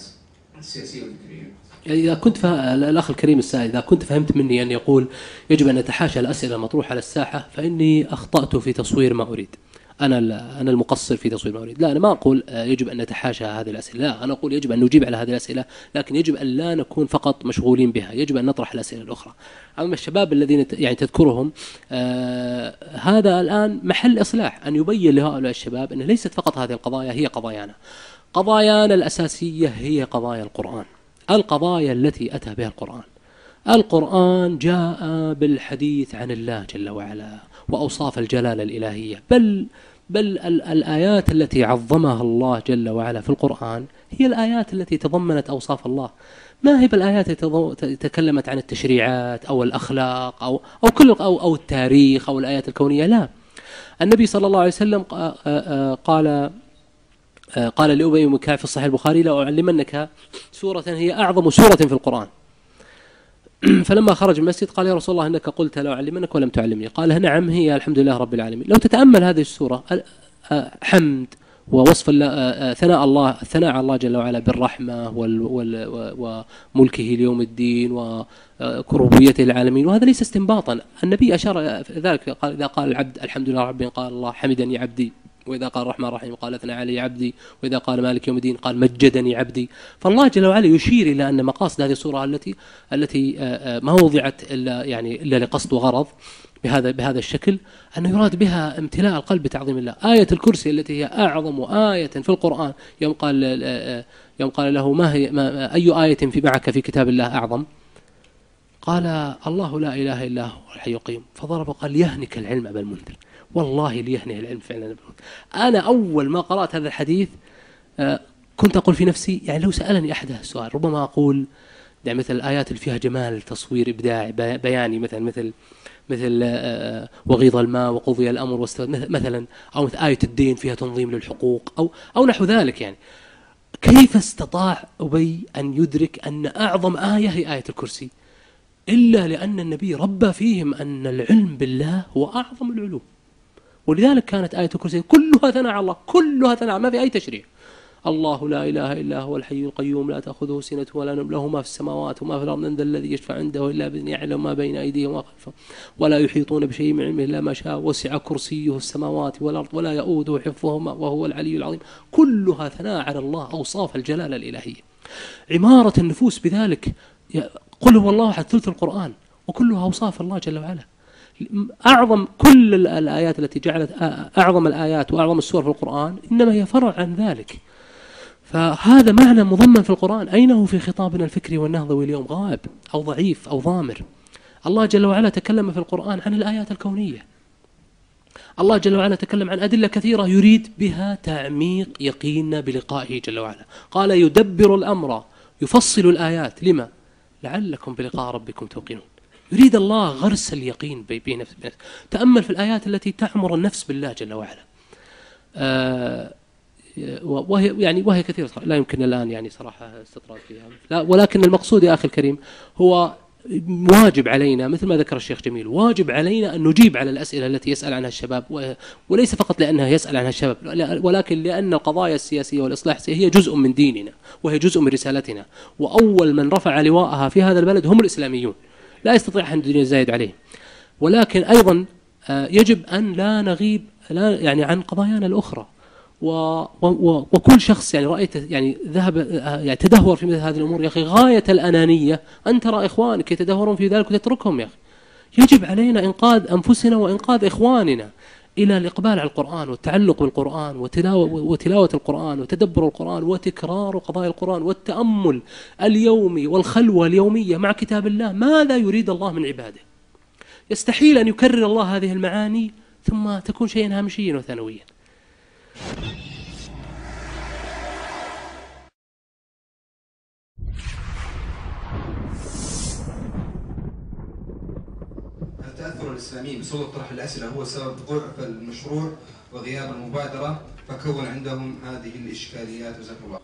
السياسية والفكرية. يعني إذا كنت الأخ الكريم السائل إذا كنت فهمت مني أن يقول يجب أن نتحاشى الأسئلة المطروحة على الساحة فإني أخطأت في تصوير ما أريد. أنا أنا المقصر في تصوير اريد لا أنا ما أقول آه، يجب أن نتحاشى هذه الأسئلة. لا أنا أقول يجب أن نجيب على هذه الأسئلة لكن يجب أن لا نكون فقط مشغولين بها. يجب أن نطرح الأسئلة الأخرى. أما الشباب الذين يعني تذكرهم آه هذا الآن محل إصلاح أن يبين لهؤلاء الشباب ان ليست فقط هذه القضايا هي قضايانا. قضايانا الأساسية هي قضايا القرآن. القضايا التي أتى بها القرآن. القرآن جاء بالحديث عن الله جل وعلا وأوصاف الجلالة الإلهية. بل بل الآيات التي عظمها الله جل وعلا في القرآن هي الآيات التي تضمنت أوصاف الله. ما هي بالآيات التي تكلمت عن التشريعات أو الأخلاق أو أو كل أو أو التاريخ أو الآيات الكونية؟ لا. النبي صلى الله عليه وسلم قال قال لأبي بن كعب في الصحيح البخاري لا أعلمنك سورة هي أعظم سورة في القرآن. فلما خرج من المسجد قال يا رسول الله إنك قلت لا أعلمنك ولم تعلمني. قال نعم هي الحمد لله رب العالمين. لو تتأمل هذه السورة حمد ووصف ثناء الله ثناء على الله جل وعلا بالرحمة وملكه ليوم الدين وكربويته للعالمين. وهذا ليس استنباطا. النبي أشار ذلك قال إذا قال العبد الحمد لله ربي قال الله حمدني عبدي. وإذا قال الرحمن الرحيم قال أثنى علي عبدي وإذا قال مالك يوم الدين قال مجدني عبدي. فالله جل وعلا يشير إلى أن مقاصد هذه السورة التي التي آه، آه، ما وضعت إلا يعني إلا لقصد وغرض بهذا بهذا الشكل أن يراد بها امتلاء القلب بتعظيم الله. آية الكرسي التي هي أعظم آية في القرآن يوم قال آه، يوم قال له ما هي ما أي آية في معك في كتاب الله أعظم؟ قال الله لا إله إلا هو الحي القيوم. فضرب وقال يهنك العلم أبا المنذر. والله ليهنه العلم فعلا. أنا أول ما قرأت هذا الحديث آه، كنت أقول في نفسي يعني لو سألني أحد السؤال ربما أقول يعني مثل الآيات اللي فيها جمال تصوير إبداعي بياني مثلا مثل مثل آه، وغيض الماء وقضي الأمر مثلا أو مثل آية الدين فيها تنظيم للحقوق أو أو نحو ذلك يعني. كيف استطاع أبي أن يدرك أن أعظم آية هي آية الكرسي؟ إلا لأن النبي ربى فيهم أن العلم بالله هو أعظم العلوم. ولذلك كانت آية الكرسي كلها ثناء على الله كلها ثناء ما في أي تشريع. الله لا إله إلا هو الحي القيوم لا تأخذه سنة ولا نوم له ما في السماوات وما في الأرض من ذا الذي يشفع عنده إلا بإذن يعلم ما بين أيديهم وما خلفهم ولا يحيطون بشيء من علمه إلا ما شاء وسع كرسيه السماوات والأرض ولا يؤوده حفظهما وهو العلي العظيم. كلها ثناء على الله أوصاف الجلالة الإلهية. عمارة النفوس بذلك قل هو الله أحد ثلث القرآن وكلها أوصاف الله جل وعلا. أعظم كل الآيات التي جعلت أعظم الآيات وأعظم السور في القرآن إنما هي فرع عن ذلك. فهذا معنى مضمن في القرآن. أين هو في خطابنا الفكري والنهضوي اليوم غائب أو ضعيف أو ضامر. الله جل وعلا تكلم في القرآن عن الآيات الكونية. الله جل وعلا تكلم عن أدلة كثيرة يريد بها تعميق يقيننا بلقائه جل وعلا. قال يدبر الأمر يفصل الآيات. لما؟ لعلكم بلقاء ربكم توقنون. يريد الله غرس اليقين بنفس تأمل في الآيات التي تعمر النفس بالله جل وعلا. آه وهي يعني وهي كثيرة لا يمكن الآن يعني صراحة استطراد فيها. لا ولكن المقصود يا أخي الكريم هو واجب علينا مثل ما ذكر الشيخ جميل واجب علينا أن نجيب على الأسئلة التي يسأل عنها الشباب وليس فقط لأنها يسأل عنها الشباب ولكن لأن القضايا السياسية والإصلاح السياسي هي جزء من ديننا وهي جزء من رسالتنا وأول من رفع لواءها في هذا البلد هم الإسلاميون. لا يستطيع أحد الدنيا الزايد عليه. ولكن أيضا آه، يجب أن لا نغيب لا يعني عن قضايانا الأخرى. و و وكل شخص يعني رأيت يعني ذهب آه، يعني تدهور في مثل هذه الأمور. يا أخي غاية الأنانية. أن ترى إخوانك يتدهورون في ذلك وتتركهم يا أخي. يجب علينا إنقاذ أنفسنا وإنقاذ إخواننا. إلى الإقبال على القرآن والتعلق بالقرآن وتلاوة, وتلاوة القرآن وتدبر القرآن وتكرار قضايا القرآن والتأمل اليومي والخلوة اليومية مع كتاب الله ماذا يريد الله من عباده؟ يستحيل أن يكرر الله هذه المعاني ثم تكون شيئا هامشيا وثانويا. الإسلامي بصورة طرح الأسئلة هو سبب ضعف المشروع وغياب المبادرة فكون عندهم هذه الإشكاليات جزاكم الله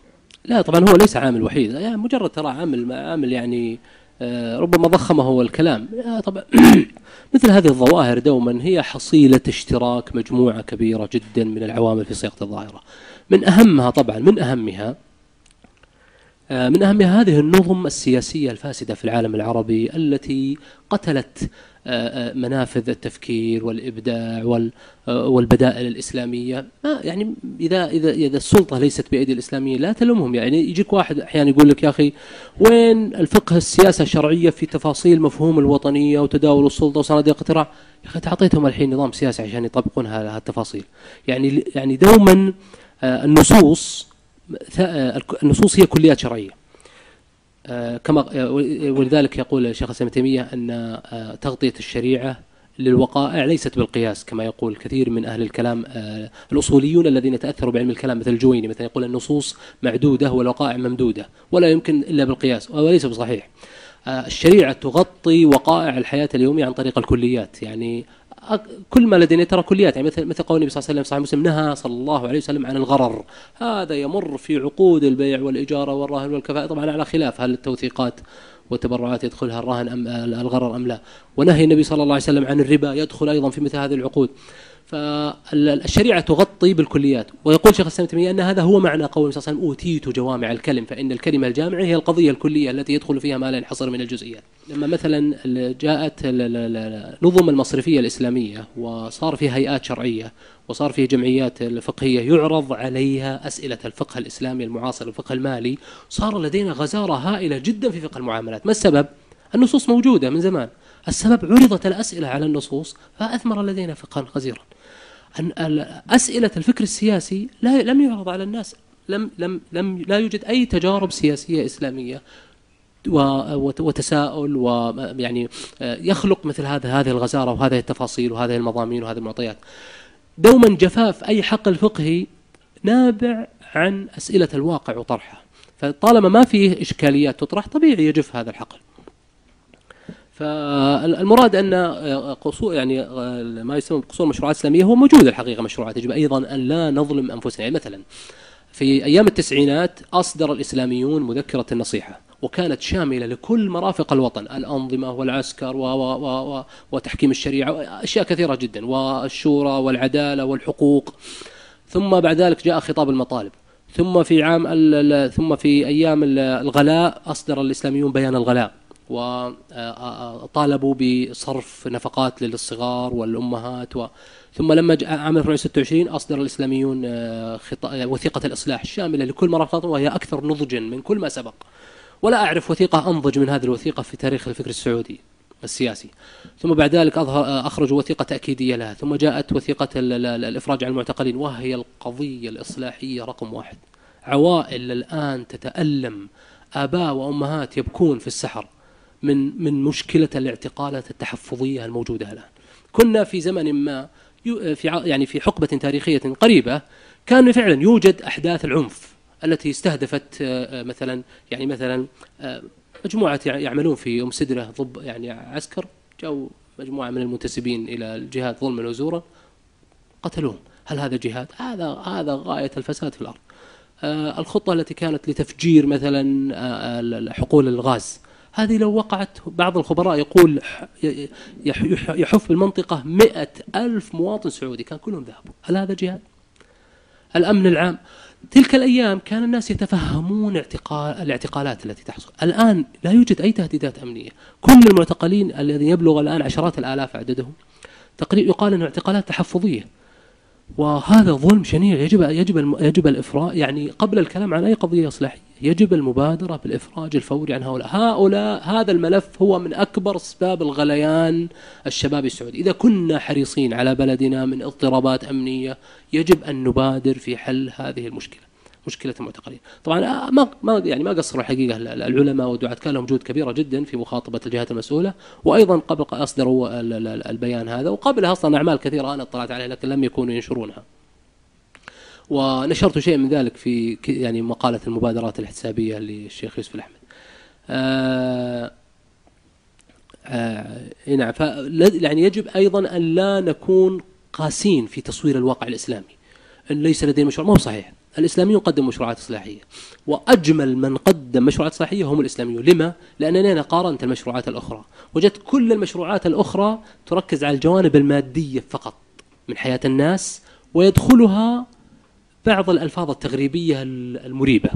لا طبعا هو ليس عامل وحيد. يعني مجرد ترى عامل عامل يعني آه، ربما ضخمه هو الكلام. طبعا مثل هذه الظواهر دوما هي حصيلة اشتراك مجموعة كبيرة جدا من العوامل في صياغة الظاهرة. من أهمها طبعا من أهمها آه، من أهمها هذه النظم السياسية الفاسدة في العالم العربي التي قتلت آه، آه، منافذ التفكير والإبداع والبدائل الإسلامية. يعني اذا اذا إذا السلطة ليست بأيدي الاسلاميين لا تلومهم. يعني يجيك واحد أحيانا يقول لك يا أخي وين الفقه السياسة الشرعية في تفاصيل مفهوم الوطنية وتداول السلطة وصناديق اقتراع يا أخي تعطيتهم الحين نظام سياسي عشان يطبقون هذه التفاصيل. يعني يعني دوما النصوص النصوص هي كليات شرعية. آه، كما آه، ولذلك يقول الشيخ الإسلام تيمية أن آه، تغطية الشريعة للوقائع ليست بالقياس كما يقول كثير من أهل الكلام الأصوليون الذين تأثروا بعلم الكلام مثل الجويني مثلا يقول النصوص معدودة والوقائع ممدودة ولا يمكن إلا بالقياس وليس بصحيح. الشريعة تغطي وقائع الحياة اليومية عن طريق الكليات يعني كل ما لدينا ترى كليات يعني مثل مثل قول النبي صلى الله عليه وسلم صحيح مسلم نهى صلى الله عليه وسلم عن الغرر. هذا يمر في عقود البيع والإجارة والرهن والكفاءة. طبعا على خلاف هل التوثيقات والتبرعات يدخلها الرهن ام الغرر أم لا. ونهي النبي صلى الله عليه وسلم عن الربا يدخل أيضا في مثل هذه العقود. فالشريعة تغطي بالكليات. ويقول شيخ الإسلام تيمية أن هذا هو معنى قول صلى الله عليه وسلم أوتيت جوامع الكلم فإن الكلمة الجامعة هي القضية الكلية التي يدخل فيها ما لا ينحصر من الجزئيات. لما مثلا جاءت النظم المصرفية الإسلامية وصار في هيئات شرعية وصار في جمعيات الفقهية يعرض عليها أسئلة الفقه الإسلامي المعاصر الفقه المالي. صار لدينا غزارة هائلة جدا في فقه المعاملات. ما السبب؟ النصوص موجودة من زمان. السبب عرضت الأسئلة على النصوص فأثمر لدينا فقها غزيرا. أسئلة الفكر السياسي لا لم يعرض على الناس لم لم لم لا يوجد أي تجارب سياسية إسلامية وتساؤل ويعني آه، يخلق مثل هذا هذه الغزارة وهذه التفاصيل وهذه المضامين وهذه المعطيات. دوما جفاف أي حقل فقهي نابع عن أسئلة الواقع وطرحها. فطالما ما فيه إشكاليات تطرح طبيعي يجف هذا الحقل. فالمراد أن قصور يعني آه، ما يسمى بقصور المشروعات الاسلاميه هو موجود الحقيقة مشروعات يجب أيضا أن لا نظلم أنفسنا. يعني مثلا في أيام التسعينات أصدر الإسلاميون مذكرة النصيحة وكانت شاملة لكل مرافق الوطن الأنظمة والعسكر و و و وتحكيم الشريعة أشياء كثيرة جدا والشورى والعدالة والحقوق. ثم بعد ذلك جاء خطاب المطالب. ثم في عام ثم في أيام الغلاء أصدر الإسلاميون بيان الغلاء. وطالبوا بصرف نفقات للصغار والأمهات و ثم لما جاء عام 1926 أصدر الإسلاميون آه، وثيقة الإصلاح الشاملة لكل مرافق وهي أكثر نضجا من كل ما سبق. ولا أعرف وثيقة أنضج من هذه الوثيقة في تاريخ الفكر السعودي السياسي. ثم بعد ذلك أظهر أخرجوا وثيقة تأكيدية لها. ثم جاءت وثيقة الإفراج عن المعتقلين وهي القضية الإصلاحية رقم واحد. عوائل الآن تتألم. آباء وأمهات يبكون في السحر. من من مشكلة الاعتقالات التحفظية الموجودة الآن. كنا في زمن ما في يعني في حقبة تاريخية قريبة كان فعلا يوجد أحداث العنف التي استهدفت آه، آه، مثلا يعني مثلا آه، مجموعة يعملون في أم سدرة ضب يعني عسكر جاءوا مجموعة من المنتسبين إلى الجهاد ظلما وزورا قتلوهم. هل هذا جهاد؟ هذا هذا غاية الفساد في الأرض. الخطة التي كانت لتفجير مثلا حقول الغاز. هذه لو وقعت بعض الخبراء يقول يحف بالمنطقة مئة ألف مواطن سعودي كان كلهم ذهبوا هل هذا جهاد؟ الأمن العام. تلك الأيام كان الناس يتفهمون اعتقال الاعتقالات التي تحصل. الآن لا يوجد أي تهديدات أمنية. كل المعتقلين الذين يبلغ الآن عشرات الآلاف عددهم تقريبا يقال أنه اعتقالات تحفظية. وهذا ظلم شنيع يجب يجب يجب الافراج يعني قبل الكلام عن أي قضية اصلاحيه يجب المبادرة بالإفراج الفوري عن هؤلاء، هؤلاء هذا الملف هو من أكبر أسباب الغليان الشبابي السعودي، إذا كنا حريصين على بلدنا من اضطرابات أمنية يجب أن نبادر في حل هذه المشكلة. مشكلة المعتقلين. طبعا آه، ما ما يعني ما قصروا الحقيقة العلماء والدعاة كان لهم جهود كبيره جدا في مخاطبة الجهات المسؤولة وأيضا قبل أصدروا البيان هذا وقبلها أصلا أعمال كثيرة أنا اطلعت عليها لكن لم يكونوا ينشرونها. ونشرت شيء من ذلك في يعني مقالة المبادرات الاحتسابيه للشيخ يوسف الأحمد. آه آه نعم يعني يجب أيضا أن لا نكون قاسين في تصوير الواقع الإسلامي. ليس لدينا مشروع ما هو صحيح. الإسلاميون قدموا مشروعات إصلاحية وأجمل من قدم مشروعات إصلاحية هم الإسلاميون. لما؟ لأنني أنا قارنت المشروعات الأخرى وجدت كل المشروعات الأخرى تركز على الجوانب المادية فقط من حياة الناس ويدخلها بعض الألفاظ التغريبية المريبة.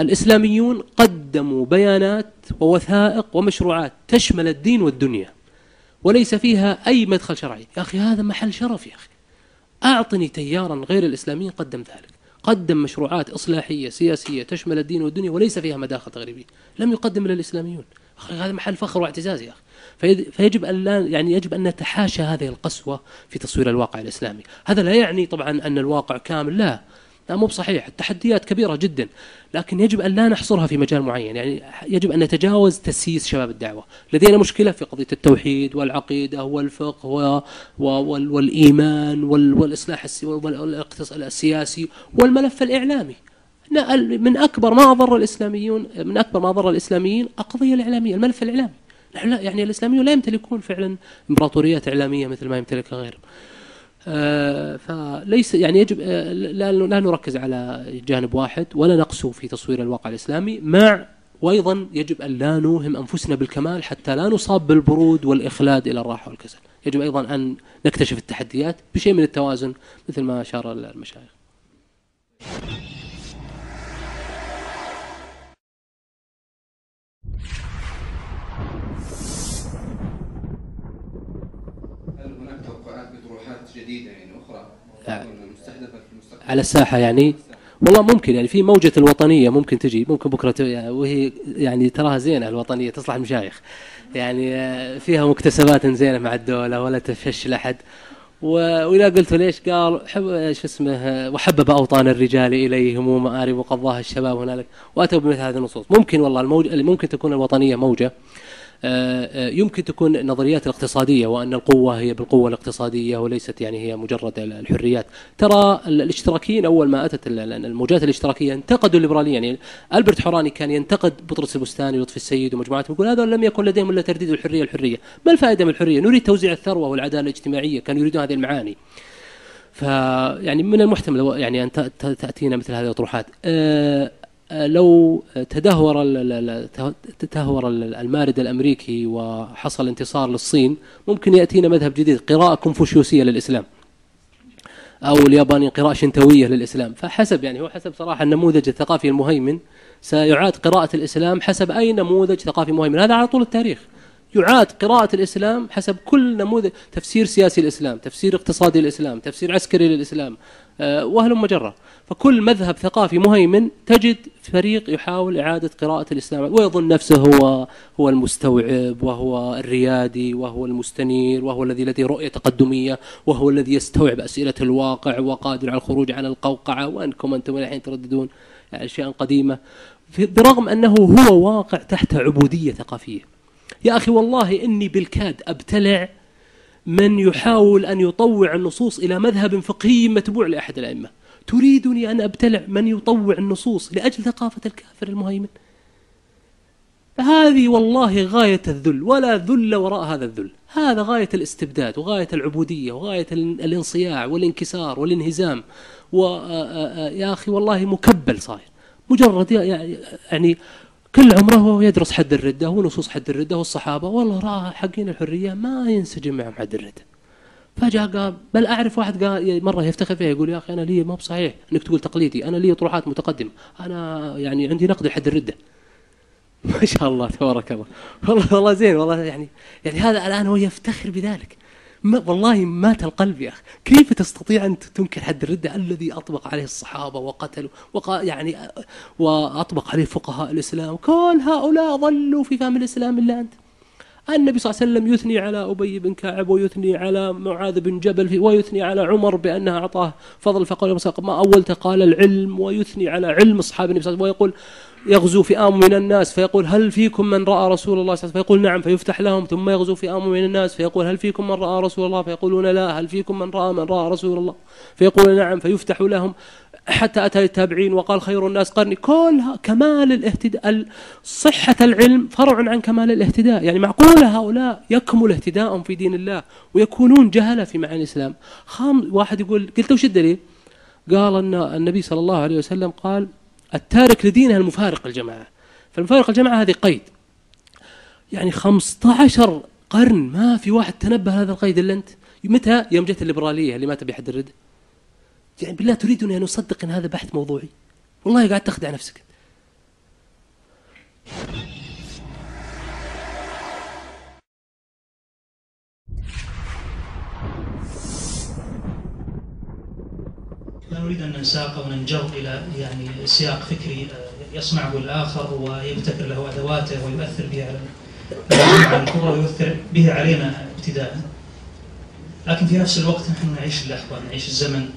الإسلاميون قدموا بيانات ووثائق ومشروعات تشمل الدين والدنيا وليس فيها أي مدخل شرعي. يا أخي هذا محل شرف يا أخي. أعطني تيارا غير الإسلاميين قدم ذلك. قدم مشروعات إصلاحية سياسية تشمل الدين والدنيا وليس فيها مداخل تغريبية. لم يقدم للإسلاميون هذا محل فخر واعتزاز يا أخي. فيجب أن لا يعني يجب أن نتحاشى هذه القسوة في تصوير الواقع الإسلامي. هذا لا يعني طبعا أن الواقع كامل لا. لا مو بصحيح التحديات كبيرة جدا لكن يجب أن لا نحصرها في مجال معين يعني يجب أن نتجاوز تسييس شباب الدعوة. لدينا مشكلة في قضية التوحيد والعقيدة والفقه والإيمان والإصلاح السياسي والملف الإعلامي. من أكبر ما أضر الإسلاميون من أكبر ما أضر الإسلاميين القضية الإعلامية الملف الإعلامي. يعني الإسلاميون لا يمتلكون فعلا إمبراطوريات إعلامية مثل ما يمتلكها غيرهم. فليس يعني يجب آه، لا لا نركز على جانب واحد ولا نقسو في تصوير الواقع الإسلامي. مع وأيضا يجب أن لا نوهم أنفسنا بالكمال حتى لا نصاب بالبرود والإخلاد إلى الراحة والكسل. يجب أيضا أن نكتشف التحديات بشيء من التوازن مثل ما أشار المشايخ. جديدة يعني أخرى على الساحة يعني والله ممكن يعني في موجة الوطنية ممكن تجي ممكن بكرة وهي يعني تراها زينة الوطنية تصلح المشايخ. يعني آه، فيها مكتسبات زينة مع الدولة ولا تفش لأحد. وإذا قلت ليش؟ قال حب شو اسمه وحبب أوطان الرجال إليهم ومآرب وقضاها الشباب هنالك. وأتوا بمثل هذه النصوص. ممكن والله الموج ممكن تكون الوطنية موجة يمكن تكون النظريات الاقتصادية وأن القوة هي بالقوة الاقتصادية وليست يعني هي مجرد الحريات. ترى الاشتراكيين أول ما أتت الموجات الاشتراكية انتقدوا الليبرالية يعني ألبرت حوراني كان ينتقد بطرس البستاني ولطفي السيد ومجموعاتهم يقول هذا لم يكن لديهم إلا ترديد الحرية الحرية. ما الفائدة من الحرية؟ نريد توزيع الثروة والعدالة الاجتماعية كانوا يريدون هذه المعاني. فيعني من المحتمل يعني أن تأتينا مثل هذه الاطروحات أه لو تدهور تدهور المارد الأمريكي وحصل انتصار للصين ممكن يأتينا مذهب جديد قراءة كونفوشيوسية للإسلام أو الياباني قراءة شنتوية للإسلام. فحسب يعني هو حسب صراحة النموذج الثقافي المهيمن سيعاد قراءة الإسلام حسب أي نموذج ثقافي مهيمن. هذا على طول التاريخ. يعاد قراءة الإسلام حسب كل نموذج تفسير سياسي الإسلام تفسير اقتصادي للإسلام تفسير عسكري للإسلام آه، وهلم مجرة. فكل مذهب ثقافي مهيمن تجد فريق يحاول إعادة قراءة الإسلام ويظن نفسه هو هو المستوعب وهو الريادي وهو المستنير وهو الذي لديه رؤية تقدمية وهو الذي يستوعب أسئلة الواقع وقادر على الخروج عن القوقعة وأنكم أنتم الحين ترددون أشياء قديمة. برغم أنه هو واقع تحت عبودية ثقافية. يا أخي والله إني بالكاد أبتلع من يحاول أن يطوع النصوص إلى مذهب فقهي متبوع لأحد الأئمة. تريدني أن أبتلع من يطوع النصوص لأجل ثقافة الكافر المهيمن؟ هذه والله غاية الذل ولا ذل وراء هذا الذل. هذا غاية الاستبداد وغاية العبودية وغاية الانصياع والانكسار والانهزام. ويا أخي والله مكبل صاير. مجرد يعني كل عمره وهو يدرس حد الردة ونصوص حد الردة والصحابة والله رأى حقين الحرية ما ينسجم معهم حد الردة. فجاء قال بل أعرف واحد قال مرة يفتخر فيها يقول يا أخي أنا لي ما بصحيح أنك تقول تقليدي أنا لي طروحات متقدمة أنا يعني عندي نقد لحد الردة. ما شاء الله تبارك الله. والله والله زين والله يعني يعني هذا الآن هو يفتخر بذلك. ما والله مات القلب يا أخي. كيف تستطيع أن تنكر حد الردة الذي أطبق عليه الصحابة وقتلوا وقا يعني وأطبق عليه فقهاء الإسلام؟ كل هؤلاء ظلوا في فهم الإسلام إلا أنت. النبي صلى الله عليه وسلم يثني على أبي بن كعب ويثني على معاذ بن جبل ويثني على عمر بانها أعطاه فضل فقال ما أولت؟ قال العلم. ويثني على علم أصحاب النبي صلى الله عليه وسلم ويقول يغزو فئام من الناس فيقول هل فيكم من رأى رسول الله صلى الله عليه وسلم؟ فيقول نعم فيفتح لهم ثم يغزو فئام من الناس فيقول هل فيكم من رأى رسول الله؟ فيقولون لا هل فيكم من رأى من رأى رسول الله؟ فيقول نعم فيفتح لهم. حتى أتى التابعين وقال خير الناس قرني. كلها كمال الاهتداء صحة العلم فرع عن كمال الاهتداء. يعني معقوله هؤلاء يكمل اهتداءهم في دين الله ويكونون جهلة في معاني الإسلام. خام واحد يقول قلت وش الدليل؟ قال أن النبي صلى الله عليه وسلم قال التارك لدينه المفارق الجماعة. فالمفارق الجماعة هذه قيد. يعني 15 قرن ما في واحد تنبه هذا القيد إلا أنت. متى؟ يوم جت الليبرالية اللي ما تبي حد الرد. يعني بالله تريدني أن أصدق أن هذا بحث موضوعي؟ والله قاعد تخدع نفسك. لا نريد أن ننساق وننجر إلى يعني سياق فكري آه، يصنعه الآخر ويبتكر له أدواته ويؤثر بها على الكبرى ويؤثر به علينا ابتداء. لكن في نفس الوقت نحن نعيش اللحظة نعيش الزمن.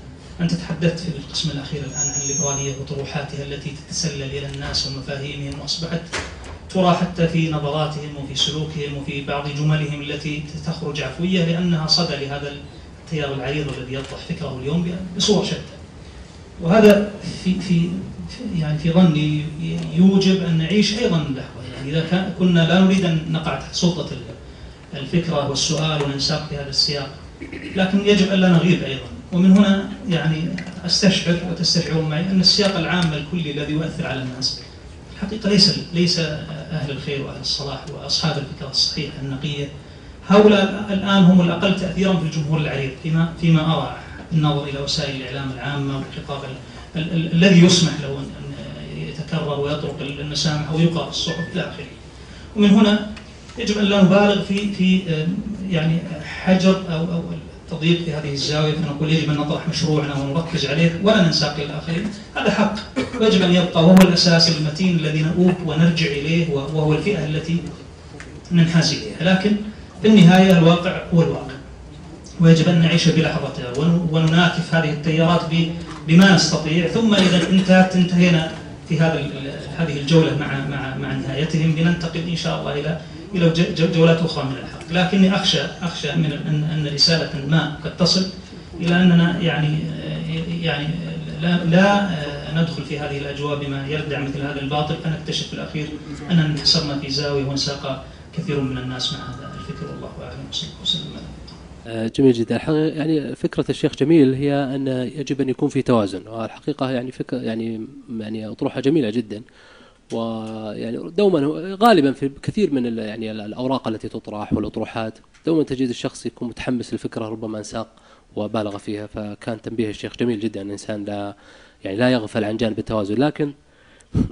أنت تحدثت في القسم الأخير الآن عن الليبرالية وطروحاتها التي تتسلل إلى الناس ومفاهيمهم وأصبحت ترى حتى في نظراتهم وفي سلوكهم وفي بعض جملهم التي تخرج عفوية لأنها صدى لهذا التيار العريض الذي يطرح فكره اليوم بصور شتى. وهذا في في يعني في ظني يوجب أن نعيش أيضا اللحظه يعني إذا كنا لا نريد أن نقع تحت سلطة الفكرة والسؤال وننساق في هذا السياق. لكن يجب الا نغيب أيضا. ومن هنا يعني أستشعر وتستشعرون معي أن السياق العام الكلي الذي يؤثر على الناس الحقيقة ليس ليس أهل الخير وأهل الصلاح وأصحاب الفكرة الصحيحة النقية. هؤلاء الآن هم الأقل تاثيرا في الجمهور العريض فيما فيما أرى النظر إلى وسائل الإعلام العامة والخطاب الذي يسمح له ان يتكرر ويطرق المسامح أو يقرا في الصحف إلى آخره. ومن هنا يجب أن لا نبالغ في في يعني حجر أو أو تضييق في هذه الزاوية. فنقول يجب أن نطرح مشروعنا ونركز عليه ولا ننساق الاخرين هذا حق. ويجب أن يبقى وهو الأساس المتين الذي نؤوب ونرجع إليه وهو الفئة التي ننحاز إليها. لكن في النهاية الواقع هو الواقع. ويجب أن نعيش بلحظتها. ونناكف هذه التيارات بما نستطيع. ثم إذا انتهت انتهينا في هذا هذه الجولة مع مع مع نهايتهم. لننتقل إن شاء الله إلى إلى جولات أخرى من الحق. لكني اخشى أخشى من ان أن رسالة ما قد تصل إلى أننا يعني يعني لا لا ندخل في هذه الأجواء بما يردع مثل هذا الباطل. فنكتشف في الأخير أننا انحصرنا في زاوية وانساق كثير من الناس مع هذا الفكر. والله أعلم. وصلى الله وسلم. جميل جدا. يعني فكرة الشيخ جميل هي أن يجب أن يكون في توازن والحقيقة يعني فكرة يعني يعني أطروحة جميلة جدا. ويعني دوما غالبا في كثير من يعني الأوراق التي تطرح والأطروحات دوما تجد الشخص يكون متحمس للفكرة ربما انساق وبالغ فيها. فكان تنبيه الشيخ جميل جدا الإنسان لا يعني لا يغفل عن جانب التوازن. لكن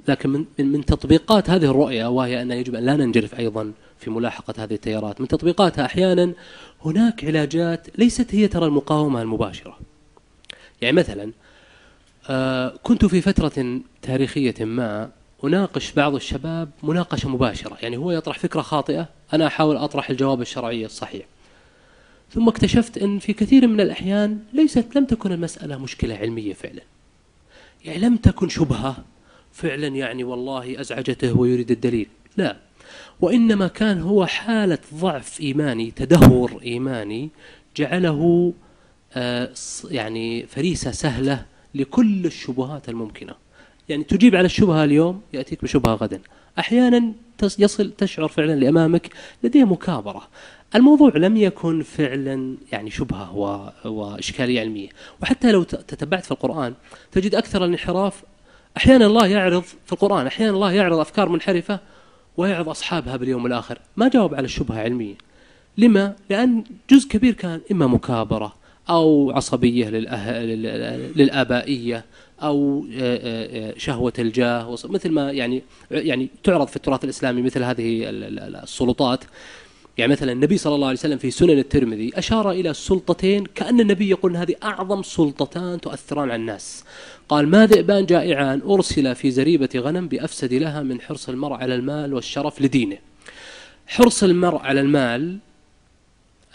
لكن من من تطبيقات هذه الرؤية وهي أن يجب أن لا ننجرف أيضا في ملاحقة هذه التيارات. من تطبيقاتها أحيانا هناك علاجات ليست هي ترى المقاومة المباشرة. يعني مثلا آه، كنت في فترة تاريخية ما أناقش بعض الشباب مناقشة مباشرة. يعني هو يطرح فكرة خاطئة أنا أحاول أطرح الجواب الشرعي الصحيح. ثم اكتشفت أن في كثير من الأحيان ليست لم تكن المسألة مشكلة علمية فعلا. يعني لم تكن شبهة فعلا يعني والله أزعجته ويريد الدليل. لا. وإنما كان هو حالة ضعف إيماني تدهور إيماني جعله آه، يعني فريسة سهلة لكل الشبهات الممكنة. يعني تجيب على الشبهة اليوم يأتيك بشبهة غدا. أحيانا يصل تشعر فعلا لأمامك لديه مكابرة. الموضوع لم يكن فعلا يعني شبهة وإشكالية علمية. وحتى لو تتبعت في القرآن تجد أكثر الانحراف. أحيانا الله يعرض في القرآن أحيانا الله يعرض أفكار منحرفة ويعظ أصحابها باليوم الآخر. ما جاوب على الشبهة علمية. لما؟ لأن جزء كبير كان إما مكابرة أو عصبية للآبائية أو آه، آه، آه، شهوة الجاه مثل ما يعني يعني تعرض في التراث الإسلامي مثل هذه السلطات. يعني مثلا النبي صلى الله عليه وسلم في سنن الترمذي أشار إلى السلطتين كأن النبي يقول هذه أعظم سلطتان تؤثران على الناس. قال ما ذئبان جائعان أرسل في زريبة غنم بأفسد لها من حرص المرء على المال والشرف لدينه. حرص المرء على المال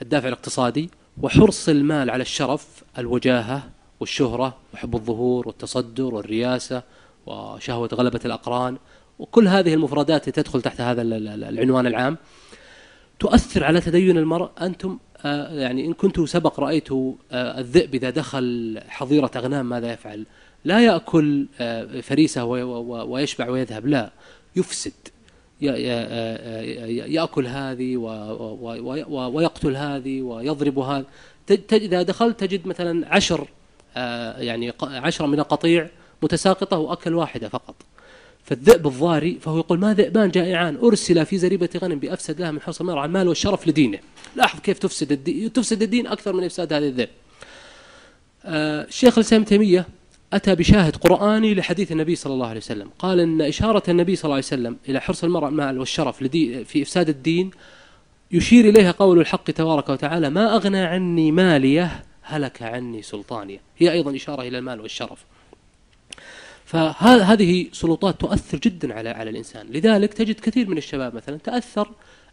الدافع الاقتصادي وحرص المال على الشرف الوجاهة والشهرة وحب الظهور والتصدر والرياسة وشهوة غلبة الأقران وكل هذه المفردات تدخل تحت هذا العنوان العام تؤثر على تدين المرء. أنتم آه، يعني إن كنت سبق رأيت آه، الذئب إذا دخل حظيرة أغنام ماذا يفعل؟ لا يأكل آه، فريسة ويشبع ويذهب لا. يفسد. يأكل هذه ويقتل هذه ويضرب هذا إذا دخلت تجد مثلا عشر يعني عشرة من القطيع متساقطة وأكل واحدة فقط. فالذئب الضاري فهو يقول ما ذئبان جائعان أرسل في زريبة غنم بأفسد لها من حرص المرء على المال والشرف لدينه. لاحظ كيف تفسد الدين تفسد الدين أكثر من إفساد هذه الذئب. آه الشيخ الإسلام تيمية أتى بشاهد قرآني لحديث النبي صلى الله عليه وسلم. قال أن إشارة النبي صلى الله عليه وسلم إلى حرص المرء المال والشرف في إفساد الدين يشير إليها قول الحق تبارك وتعالى ما أغنى عني مالية هلك عني سلطانية. هي أيضا إشارة إلى المال والشرف. فهذه سلطات تؤثر جدا على على الإنسان. لذلك تجد كثير من الشباب مثلا تأثر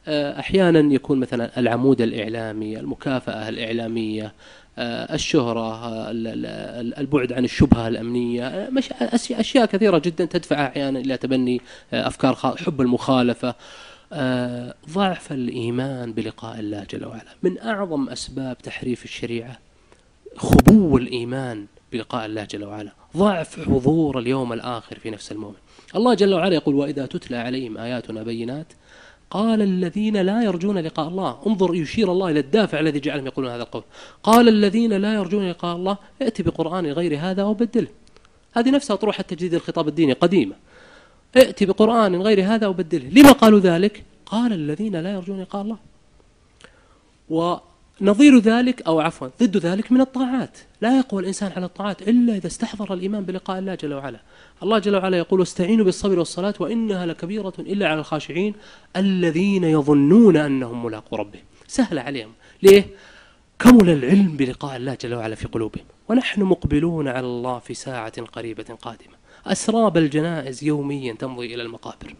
آه، أحيانا يكون مثلا العمود الإعلامي المكافأة الإعلامية آه، الشهرة البعد عن الشبهة الأمنية اشياء كثيرة جدا تدفع أحيانا إلى تبني آه، أفكار حب المخالفة. ضعف الإيمان بلقاء الله جل وعلا. من أعظم أسباب تحريف الشريعة خبو الإيمان بلقاء الله جل وعلا. ضعف حضور اليوم الآخر في نفس المؤمن. الله جل وعلا يقول وإذا تتلى عليهم آياتنا بينات قال الذين لا يرجون لقاء الله. انظر يشير الله إلى الدافع الذي جعلهم يقولون هذا القول. قال الذين لا يرجون لقاء الله ائت بقرآن غير هذا وبدله. هذه نفسها طروحة تجديد الخطاب الديني قديمة. ائت بقرآن غير هذا وبدله. لما قالوا ذلك؟ قال الذين لا يرجون لقاء الله. نظير ذلك أو عفوا ضد ذلك من الطاعات. لا يقوى الإنسان على الطاعات إلا إذا استحضر الإيمان بلقاء الله جل وعلا. الله جل وعلا يقول واستعينوا بالصبر والصلاة وإنها لكبيرة إلا على الخاشعين الذين يظنون أنهم ملاقوا ربهم. سهل عليهم. ليه؟ كمل العلم بلقاء الله جل وعلا في قلوبهم. ونحن مقبلون على الله في ساعة قريبة قادمة. أسراب الجنائز يوميا تمضي إلى المقابر.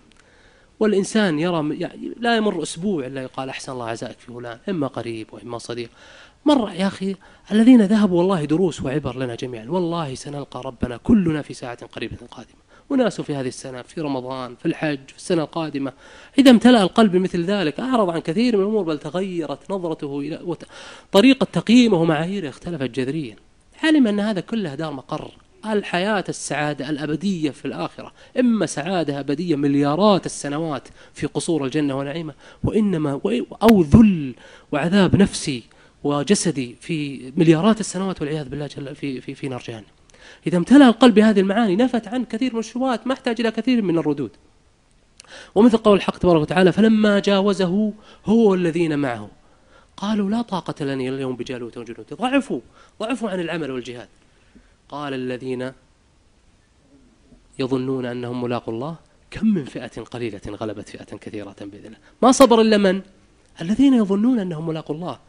والإنسان يرى يعني لا يمر أسبوع إلا يقال أحسن الله عزائك في فلان إما قريب وإما صديق. مر يا أخي الذين ذهبوا والله دروس وعبر لنا جميعا. والله سنلقى ربنا كلنا في ساعة قريبة قادمة. وناس في هذه السنة في رمضان في الحج في السنة القادمة. إذا امتلأ القلب مثل ذلك أعرض عن كثير من الأمور بل تغيرت نظرته إلى طريقة تقييمه ومعاييره اختلفت جذريا علم أن هذا كله دار مقر. الحياة السعادة الأبدية في الآخرة. إما سعادة أبدية مليارات السنوات في قصور الجنة ونعيمة وإنما أو ذل وعذاب نفسي وجسدي في مليارات السنوات والعياذ بالله جل في في في نار جهنم. إذا امتلأ القلب بهذه المعاني نفت عن كثير من الشبهات ما احتاج إلى كثير من الردود. ومثل قول الحق تبارك وتعالى فلما جاوزه هو الذين معه. قالوا لا طاقة لنا اليوم بجالوت وجنود ضعفوا ضعفوا عن العمل والجهاد. قال الذين يظنون أنهم ملاقوا الله كم من فئة قليلة غلبت فئة كثيرة بإذن الله. ما صبر إلا من؟ الذين يظنون أنهم ملاقوا الله.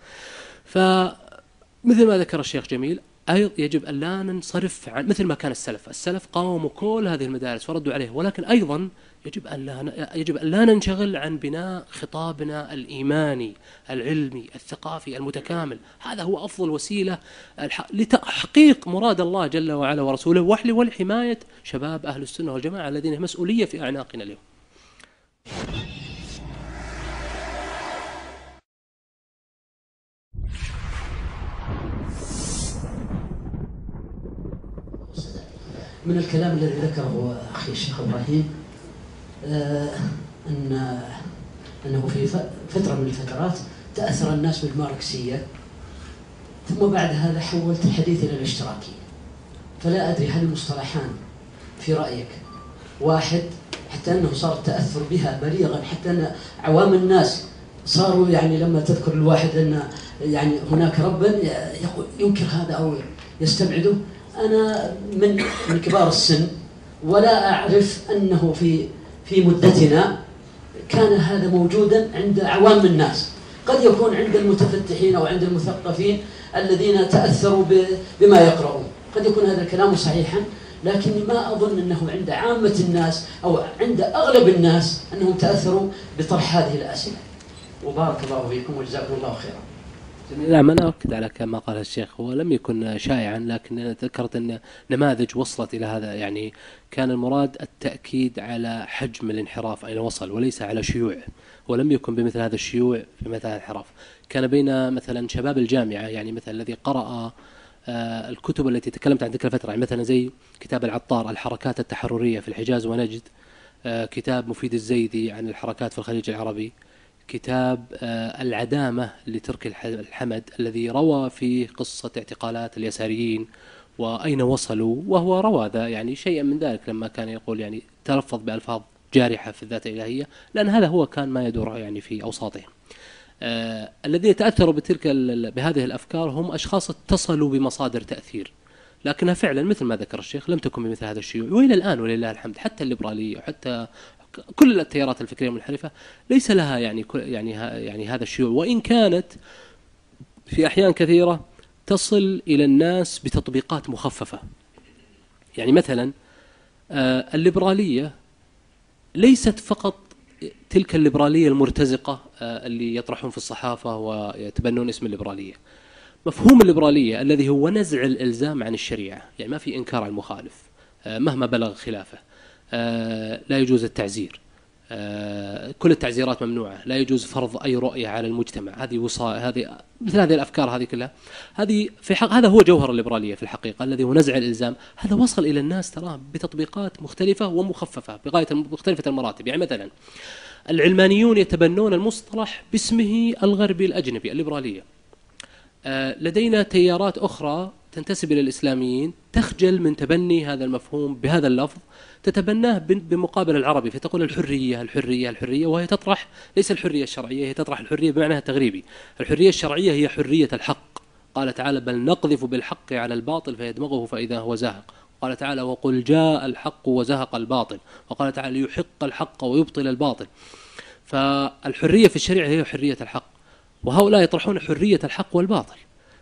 فمثل ما ذكر الشيخ جميل أيضا يجب أن لا ننصرف عن مثل ما كان السلف. السلف قاوموا كل هذه المدارس وردوا عليه ولكن أيضا يجب أن لا يجب أن لا ننشغل عن بناء خطابنا الإيماني العلمي الثقافي المتكامل. هذا هو أفضل وسيلة لتحقيق مراد الله جل وعلا ورسوله ولحماية شباب أهل السنة والجماعة الذين مسؤولية في أعناقنا اليوم. من الكلام الذي ذكره أخي الشيخ إبراهيم آه، أن أنه في فترة من الفترات تأثر الناس بالماركسية ثم بعد هذا حولت الحديث إلى الاشتراكية. فلا أدري هل المصطلحان في رأيك؟ واحد حتى أنه صار التأثر بها بليغا حتى أن عوام الناس صاروا يعني لما تذكر الواحد أن يعني هناك ربا ينكر هذا أو يستبعده. أنا من من كبار السن ولا أعرف أنه في في مدتنا كان هذا موجودا عند عوام الناس. قد يكون عند المتفتحين أو عند المثقفين الذين تأثروا بما يقرؤون. قد يكون هذا الكلام صحيحا لكن ما أظن أنه عند عامة الناس أو عند أغلب الناس أنهم تأثروا بطرح هذه الأسئلة. وبارك الله فيكم وجزاكم الله خيرا. نعم أنا أؤكد على كما قال الشيخ. هو لم يكن شائعا لكن ذكرت أن نماذج وصلت إلى هذا. يعني كان المراد التأكيد على حجم الانحراف أين وصل وليس على شيوع. ولم يكن بمثل هذا الشيوع في مثل هذا الانحراف. كان بين مثلا شباب الجامعة يعني مثلا الذي قرأ آه، الكتب التي تكلمت عن تلك الفترة يعني مثلا زي كتاب العطار الحركات التحررية في الحجاز ونجد آه، كتاب مفيد الزيدي عن الحركات في الخليج العربي. كتاب آه، العدامة لترك الحمد الذي روى فيه قصة اعتقالات اليساريين وأين وصلوا وهو روى ذا يعني شيئا من ذلك لما كان يقول يعني تلفظ بألفاظ جارحة في الذات الإلهية لأن هذا هو كان ما يدور يعني في أوساطهم. آه الذين تأثروا بتلك بهذه الأفكار هم أشخاص اتصلوا بمصادر تأثير. لكنها فعلا مثل ما ذكر الشيخ لم تكن بمثل هذا الشيوع وإلى الآن ولله الحمد حتى الليبرالية وحتى كل التيارات الفكرية المنحرفة ليس لها يعني يعني يعني هذا الشيوع وإن كانت في أحيان كثيرة تصل إلى الناس بتطبيقات مخففة. يعني مثلا آه، الليبرالية ليست فقط تلك الليبرالية المرتزقة آه، اللي يطرحون في الصحافة ويتبنون اسم الليبرالية. مفهوم الليبرالية الذي هو نزع الإلزام عن الشريعة، يعني ما في إنكار على المخالف آه، مهما بلغ خلافه. آه، لا يجوز التعزير. آه، كل التعزيرات ممنوعة. لا يجوز فرض أي رؤية على المجتمع. هذه وصا هذه مثل هذه الأفكار هذه كلها. هذه في حق هذا هو جوهر الليبرالية في الحقيقة الذي هو نزع الإلزام. هذا وصل إلى الناس تراه بتطبيقات مختلفة ومخففة بغاية مختلفة المراتب. يعني مثلا العلمانيون يتبنون المصطلح باسمه الغربي الأجنبي الليبرالية. آه، لدينا تيارات أخرى تنتسب إلى الإسلاميين تخجل من تبني هذا المفهوم بهذا اللفظ تتبناه بمقابل العربي فتقول الحرية الحرية الحرية وهي تطرح ليس الحرية الشرعية هي تطرح الحرية بمعنى التغريبي الحرية الشرعية هي حرية الحق. قال تعالى بل نقذف بالحق على الباطل فيدمغه فإذا هو زاهق. قال تعالى وقل جاء الحق وزهق الباطل. وقال تعالى ليحق الحق ويبطل الباطل. فالحرية في الشريعة هي حرية الحق. وهؤلاء يطرحون حرية الحق والباطل.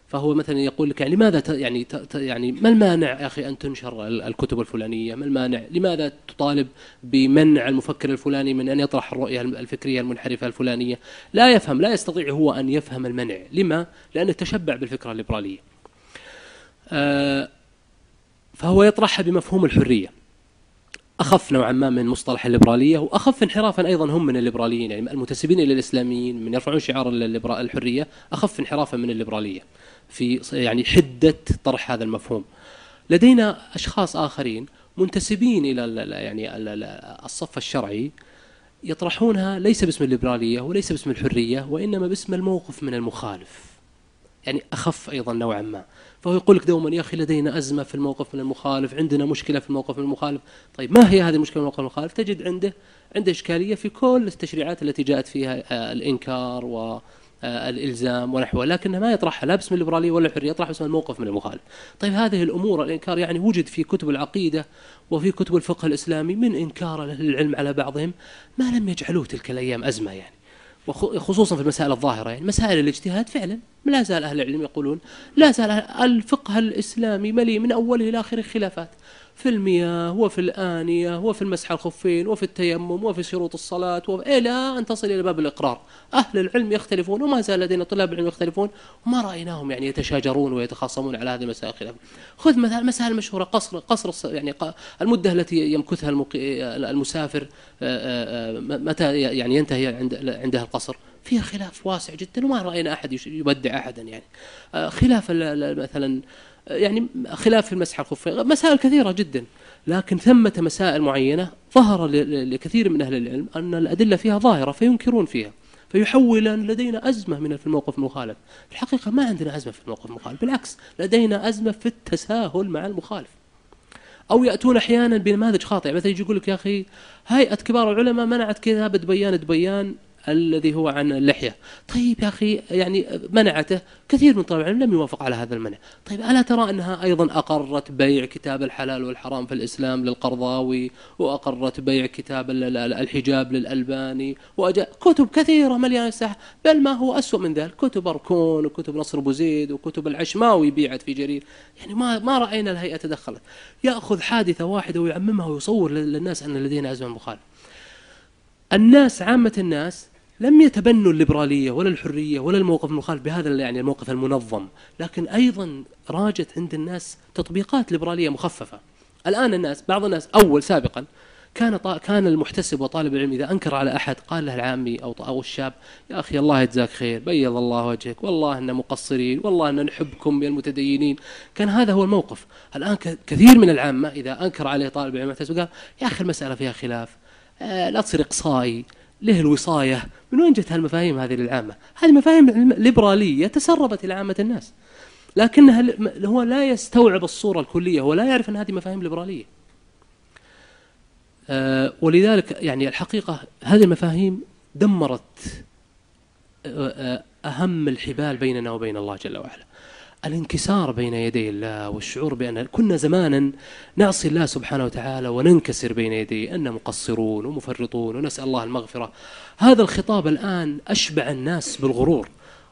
فهو مثلا يقول لك يعني لماذا يعني يعني ما المانع يا أخي أن تنشر الكتب الفلانية؟ ما المانع؟ لماذا تطالب بمنع المفكر الفلاني من أن يطرح الرؤية الفكرية المنحرفة الفلانية؟ لا يفهم، لا يستطيع هو أن يفهم المنع، لما؟ لأنه تشبع بالفكرة الليبرالية. آه، فهو يطرحها بمفهوم الحرية. أخف نوعا ما من مصطلح الليبرالية وأخف انحرافا أيضا هم من الليبراليين يعني المنتسبين إلى الإسلاميين من يرفعون شعار الحرية أخف انحرافا من الليبرالية في يعني حدة طرح هذا المفهوم. لدينا أشخاص آخرين منتسبين إلى يعني الصف الشرعي يطرحونها ليس باسم الليبرالية وليس باسم الحرية وإنما باسم الموقف من المخالف. يعني أخف أيضا نوعا ما. فهو يقول لك دوما يا أخي لدينا أزمة في الموقف من المخالف، عندنا مشكلة في الموقف من المخالف، طيب ما هي هذه المشكلة في الموقف من المخالف؟ تجد عنده عنده إشكالية في كل التشريعات التي جاءت فيها آه، الإنكار و الإلزام ونحوه لكنه ما يطرحها لا باسم الليبرالية ولا الحرية يطرح باسم الموقف من المخالف. طيب هذه الأمور الإنكار يعني وجد في كتب العقيدة وفي كتب الفقه الإسلامي من إنكار أهل العلم على بعضهم ما لم يجعلوه تلك الأيام أزمة يعني. وخصوصا في المسائل الظاهرة يعني مسائل الاجتهاد فعلا لا زال أهل العلم يقولون لا زال الفقه الإسلامي مليء من أوله إلى آخره خلافات في المياه وفي الآنية وفي المسح الخفين وفي التيمم وفي شروط الصلاة إلى أن تصل إلى باب الإقرار. أهل العلم يختلفون وما زال لدينا طلاب العلم يختلفون وما رأيناهم يعني يتشاجرون ويتخاصمون على هذه المسائل. خلاف خذ مثلا المسائل المشهورة قصر قصر يعني المدة التي يمكثها المسافر آه، آه، آه، متى يعني ينتهي عند عنده القصر؟ فيها خلاف واسع جدا وما رأينا أحد يبدع أحدا يعني. خلاف مثلا يعني خلاف في المسح الخفين مسائل كثيرة جدا. لكن ثمة مسائل معينة ظهر لكثير من أهل العلم أن الأدلة فيها ظاهرة فينكرون فيها. فيحول أن لدينا أزمة من في الموقف المخالف. الحقيقة ما عندنا أزمة في الموقف المخالف بالعكس لدينا أزمة في التساهل مع المخالف. أو يأتون أحيانا بنماذج خاطئة مثلا يجي يقول لك يا أخي هيئة كبار العلماء منعت كتابة بيان بيان الذي هو عن اللحية. طيب يا أخي يعني منعته؟ كثير من طلاب العلم لم يوافق على هذا المنع. طيب ألا ترى أنها أيضا أقرت بيع كتاب الحلال والحرام في الإسلام للقرضاوي وأقرت بيع كتاب الحجاب للألباني؟ وأجا كتب كثيرة مليانة الساحة بل ما هو أسوأ من ذلك؟ كتب أركون وكتب نصر بوزيد وكتب العشماوي بيعت في جرير. يعني ما ما رأينا الهيئة تدخلت. يأخذ حادثة واحدة ويعممها ويصور للناس أن لدينا أزمة مخالفة الناس عامة الناس لم يتبنوا الليبرالية ولا الحرية ولا الموقف المخالف بهذا يعني الموقف المنظم. لكن أيضا راجت عند الناس تطبيقات ليبرالية مخففة. الآن الناس بعض الناس أول سابقا كان كان المحتسب وطالب العلم إذا أنكر على أحد قال له العامي أو أو الشاب يا أخي الله يجزاك خير بيض الله وجهك والله إن مقصرين والله إن نحبكم يا المتدينين. كان هذا هو الموقف. الآن كثير من العامة إذا أنكر عليه طالب العلم قال يا أخي المسألة فيها خلاف آه، لا تصير إقصائي. له الوصاية. من وين جت هالمفاهيم هذه للعامة؟ هذه مفاهيم ليبرالية تسربت إلى عامة الناس. لكنها هو لا يستوعب الصورة الكلية هو لا يعرف أن هذه مفاهيم ليبرالية. أه ولذلك يعني الحقيقة هذه المفاهيم دمرت آه، آه، أهم الحبال بيننا وبين الله جل وعلا. الانكسار بين يدي الله والشعور بأن كنا زمانا نعصي الله سبحانه وتعالى وننكسر بين يديه أن مقصرون ومفرطون ونسأل الله المغفرة. هذا الخطاب الآن أشبع الناس بالغرور.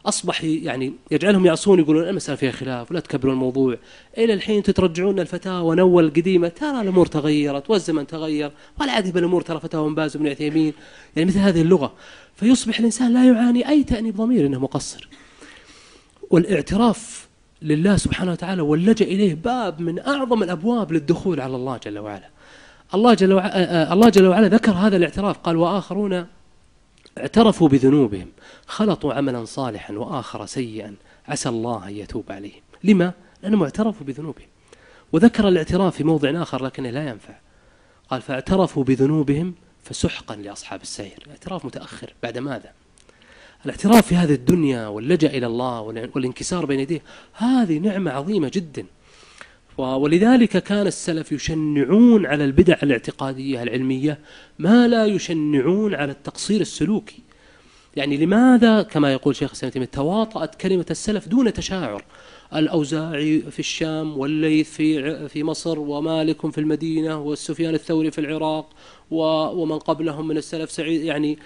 أصبح يعني يجعلهم يعصون يقولون المسألة فيها خلاف ولا تكبروا الموضوع. إلى الحين تترجعون الفتاوى نول القديمة ترى الأمور تغيرت والزمن تغير ولا عاد بالأمور ترى فتاوى باز وابن عثيمين. يعني مثل هذه اللغة. فيصبح الإنسان لا يعاني أي تأنيب ضمير أنه مقصر. والإعتراف لله سبحانه وتعالى واللجأ إليه باب من أعظم الأبواب للدخول على الله جل وعلا. الله جل وعلا, آه، الله جل وعلا ذكر هذا الاعتراف. قال وآخرون اعترفوا بذنوبهم. خلطوا عملا صالحا وآخر سيئا. عسى الله أن يتوب عليهم. لما؟ لأنهم اعترفوا بذنوبهم. وذكر الاعتراف في موضع آخر لكنه لا ينفع. قال فاعترفوا بذنوبهم فسحقا لأصحاب السعير اعتراف متأخر. بعد ماذا؟ الاعتراف في هذه الدنيا واللجأ إلى الله والانكسار بين يديه هذه نعمة عظيمة جدا. ولذلك كان السلف يشنعون على البدع الاعتقادية العلمية ما لا يشنعون على التقصير السلوكي. يعني لماذا كما يقول شيخ الإسلام تواطأت كلمة السلف دون تشاعر؟ الأوزاعي في الشام والليث في في مصر ومالك في المدينة والسفيان الثوري في العراق ومن قبلهم من السلف سعيد يعني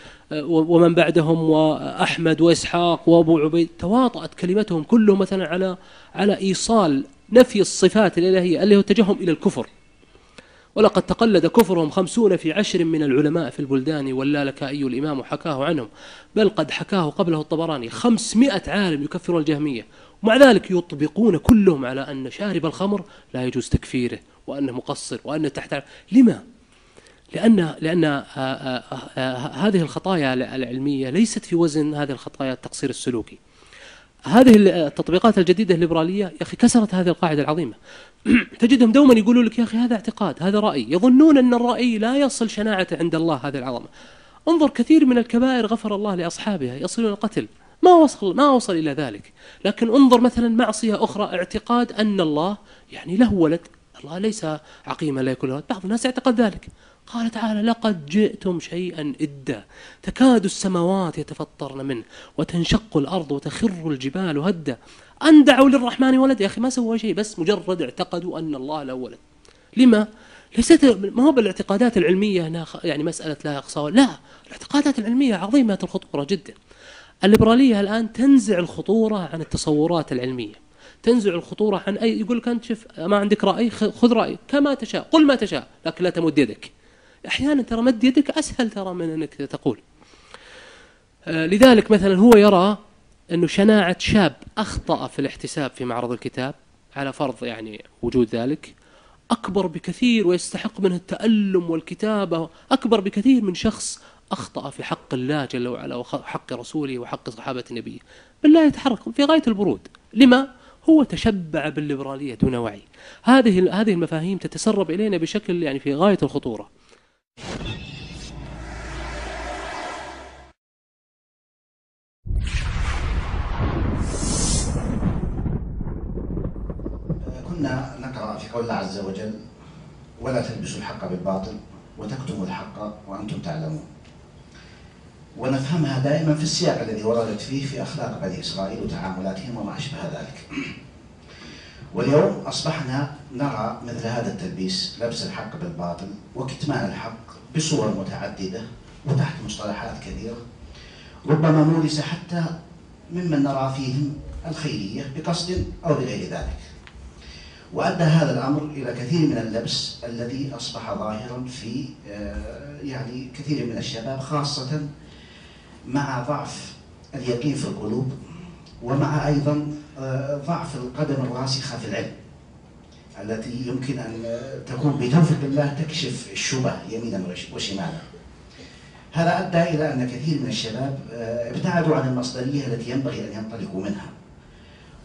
ومن بعدهم وأحمد وإسحاق وأبو عبيد. تواطأت كلمتهم كلهم مثلا على على إيصال نفي الصفات الإلهية اللي هو اتجاههم إلى الكفر. ولقد تقلد كفرهم خمسون في عشر من العلماء في البلدان واللالكائي الإمام حكاه عنهم. بل قد حكاه قبله الطبراني خمسمائة عالم يكفرون الجهمية. ومع ذلك يطبقون كلهم على أن شارب الخمر لا يجوز تكفيره وأنه مقصر وأنه تحت لما؟ لأن لأن آه، آه، آه، هذه الخطايا العلمية ليست في وزن هذه الخطايا التقصير السلوكي. هذه التطبيقات الجديدة الليبرالية يا أخي كسرت هذه القاعدة العظيمة. تجدهم دوما يقولوا لك يا أخي هذا اعتقاد هذا رأي. يظنون أن الرأي لا يصل شناعته عند الله هذه العظمة. انظر كثير من الكبائر غفر الله لأصحابها يصلون القتل. ما وصل ما وصل إلى ذلك. لكن انظر مثلا معصية أخرى اعتقاد أن الله يعني له ولد. الله ليس عقيما لا يكون له بعض الناس يعتقد ذلك. قال تعالى لقد جئتم شيئا إدا. تكاد السماوات يتفطرن منه وتنشق الأرض وتخر الجبال هدا. أن دعوا للرحمن ولد؟ يا أخي ما سووا شيء بس مجرد اعتقدوا أن الله له ولد. لما؟ ليست ما هو بالاعتقادات العلمية يعني مسألة لا أقصى لا الاعتقادات العلمية عظيمة الخطورة جدا. الليبرالية الآن تنزع الخطورة عن التصورات العلمية. تنزع الخطورة عن أي يقول لك أنت شوف ما عندك رأي خذ رأي كما تشاء قل ما تشاء لكن لا تمد يدك. أحيانا ترى مد يدك أسهل ترى من أنك تقول. آه، لذلك مثلا هو يرى أنه شناعة شاب أخطأ في الاحتساب في معرض الكتاب على فرض يعني وجود ذلك أكبر بكثير ويستحق منه التألم والكتابة أكبر بكثير من شخص أخطأ في حق الله جل وعلا وحق رسوله وحق صحابة النبي بالله يتحرك في غاية البرود. لما؟ هو تشبع بالليبرالية دون وعي هذه هذه المفاهيم تتسرب إلينا بشكل يعني في غاية الخطورة. كنا نقرأ في قول الله عز وجل ولا تلبسوا الحق بالباطل وتكتموا الحق وأنتم تعلمون. ونفهمها دائما في السياق الذي وردت فيه في أخلاق بني إسرائيل وتعاملاتهم وما أشبه ذلك. واليوم أصبحنا نرى مثل هذا التلبيس لبس الحق بالباطل وكتمان الحق بصور متعددة وتحت مصطلحات كثيرة. ربما مورس حتى ممن نرى فيهم الخيرية بقصد أو بغير ذلك. وأدى هذا الأمر إلى كثير من اللبس الذي أصبح ظاهرا في آه، يعني كثير من الشباب خاصة مع ضعف اليقين في القلوب ومع أيضا آه، ضعف القدم الراسخة في العلم التي يمكن أن تكون بتوفيق الله تكشف الشبه يمينا وشمالا. هذا أدى إلى أن كثير من الشباب آه، ابتعدوا عن المصدرية التي ينبغي أن ينطلقوا منها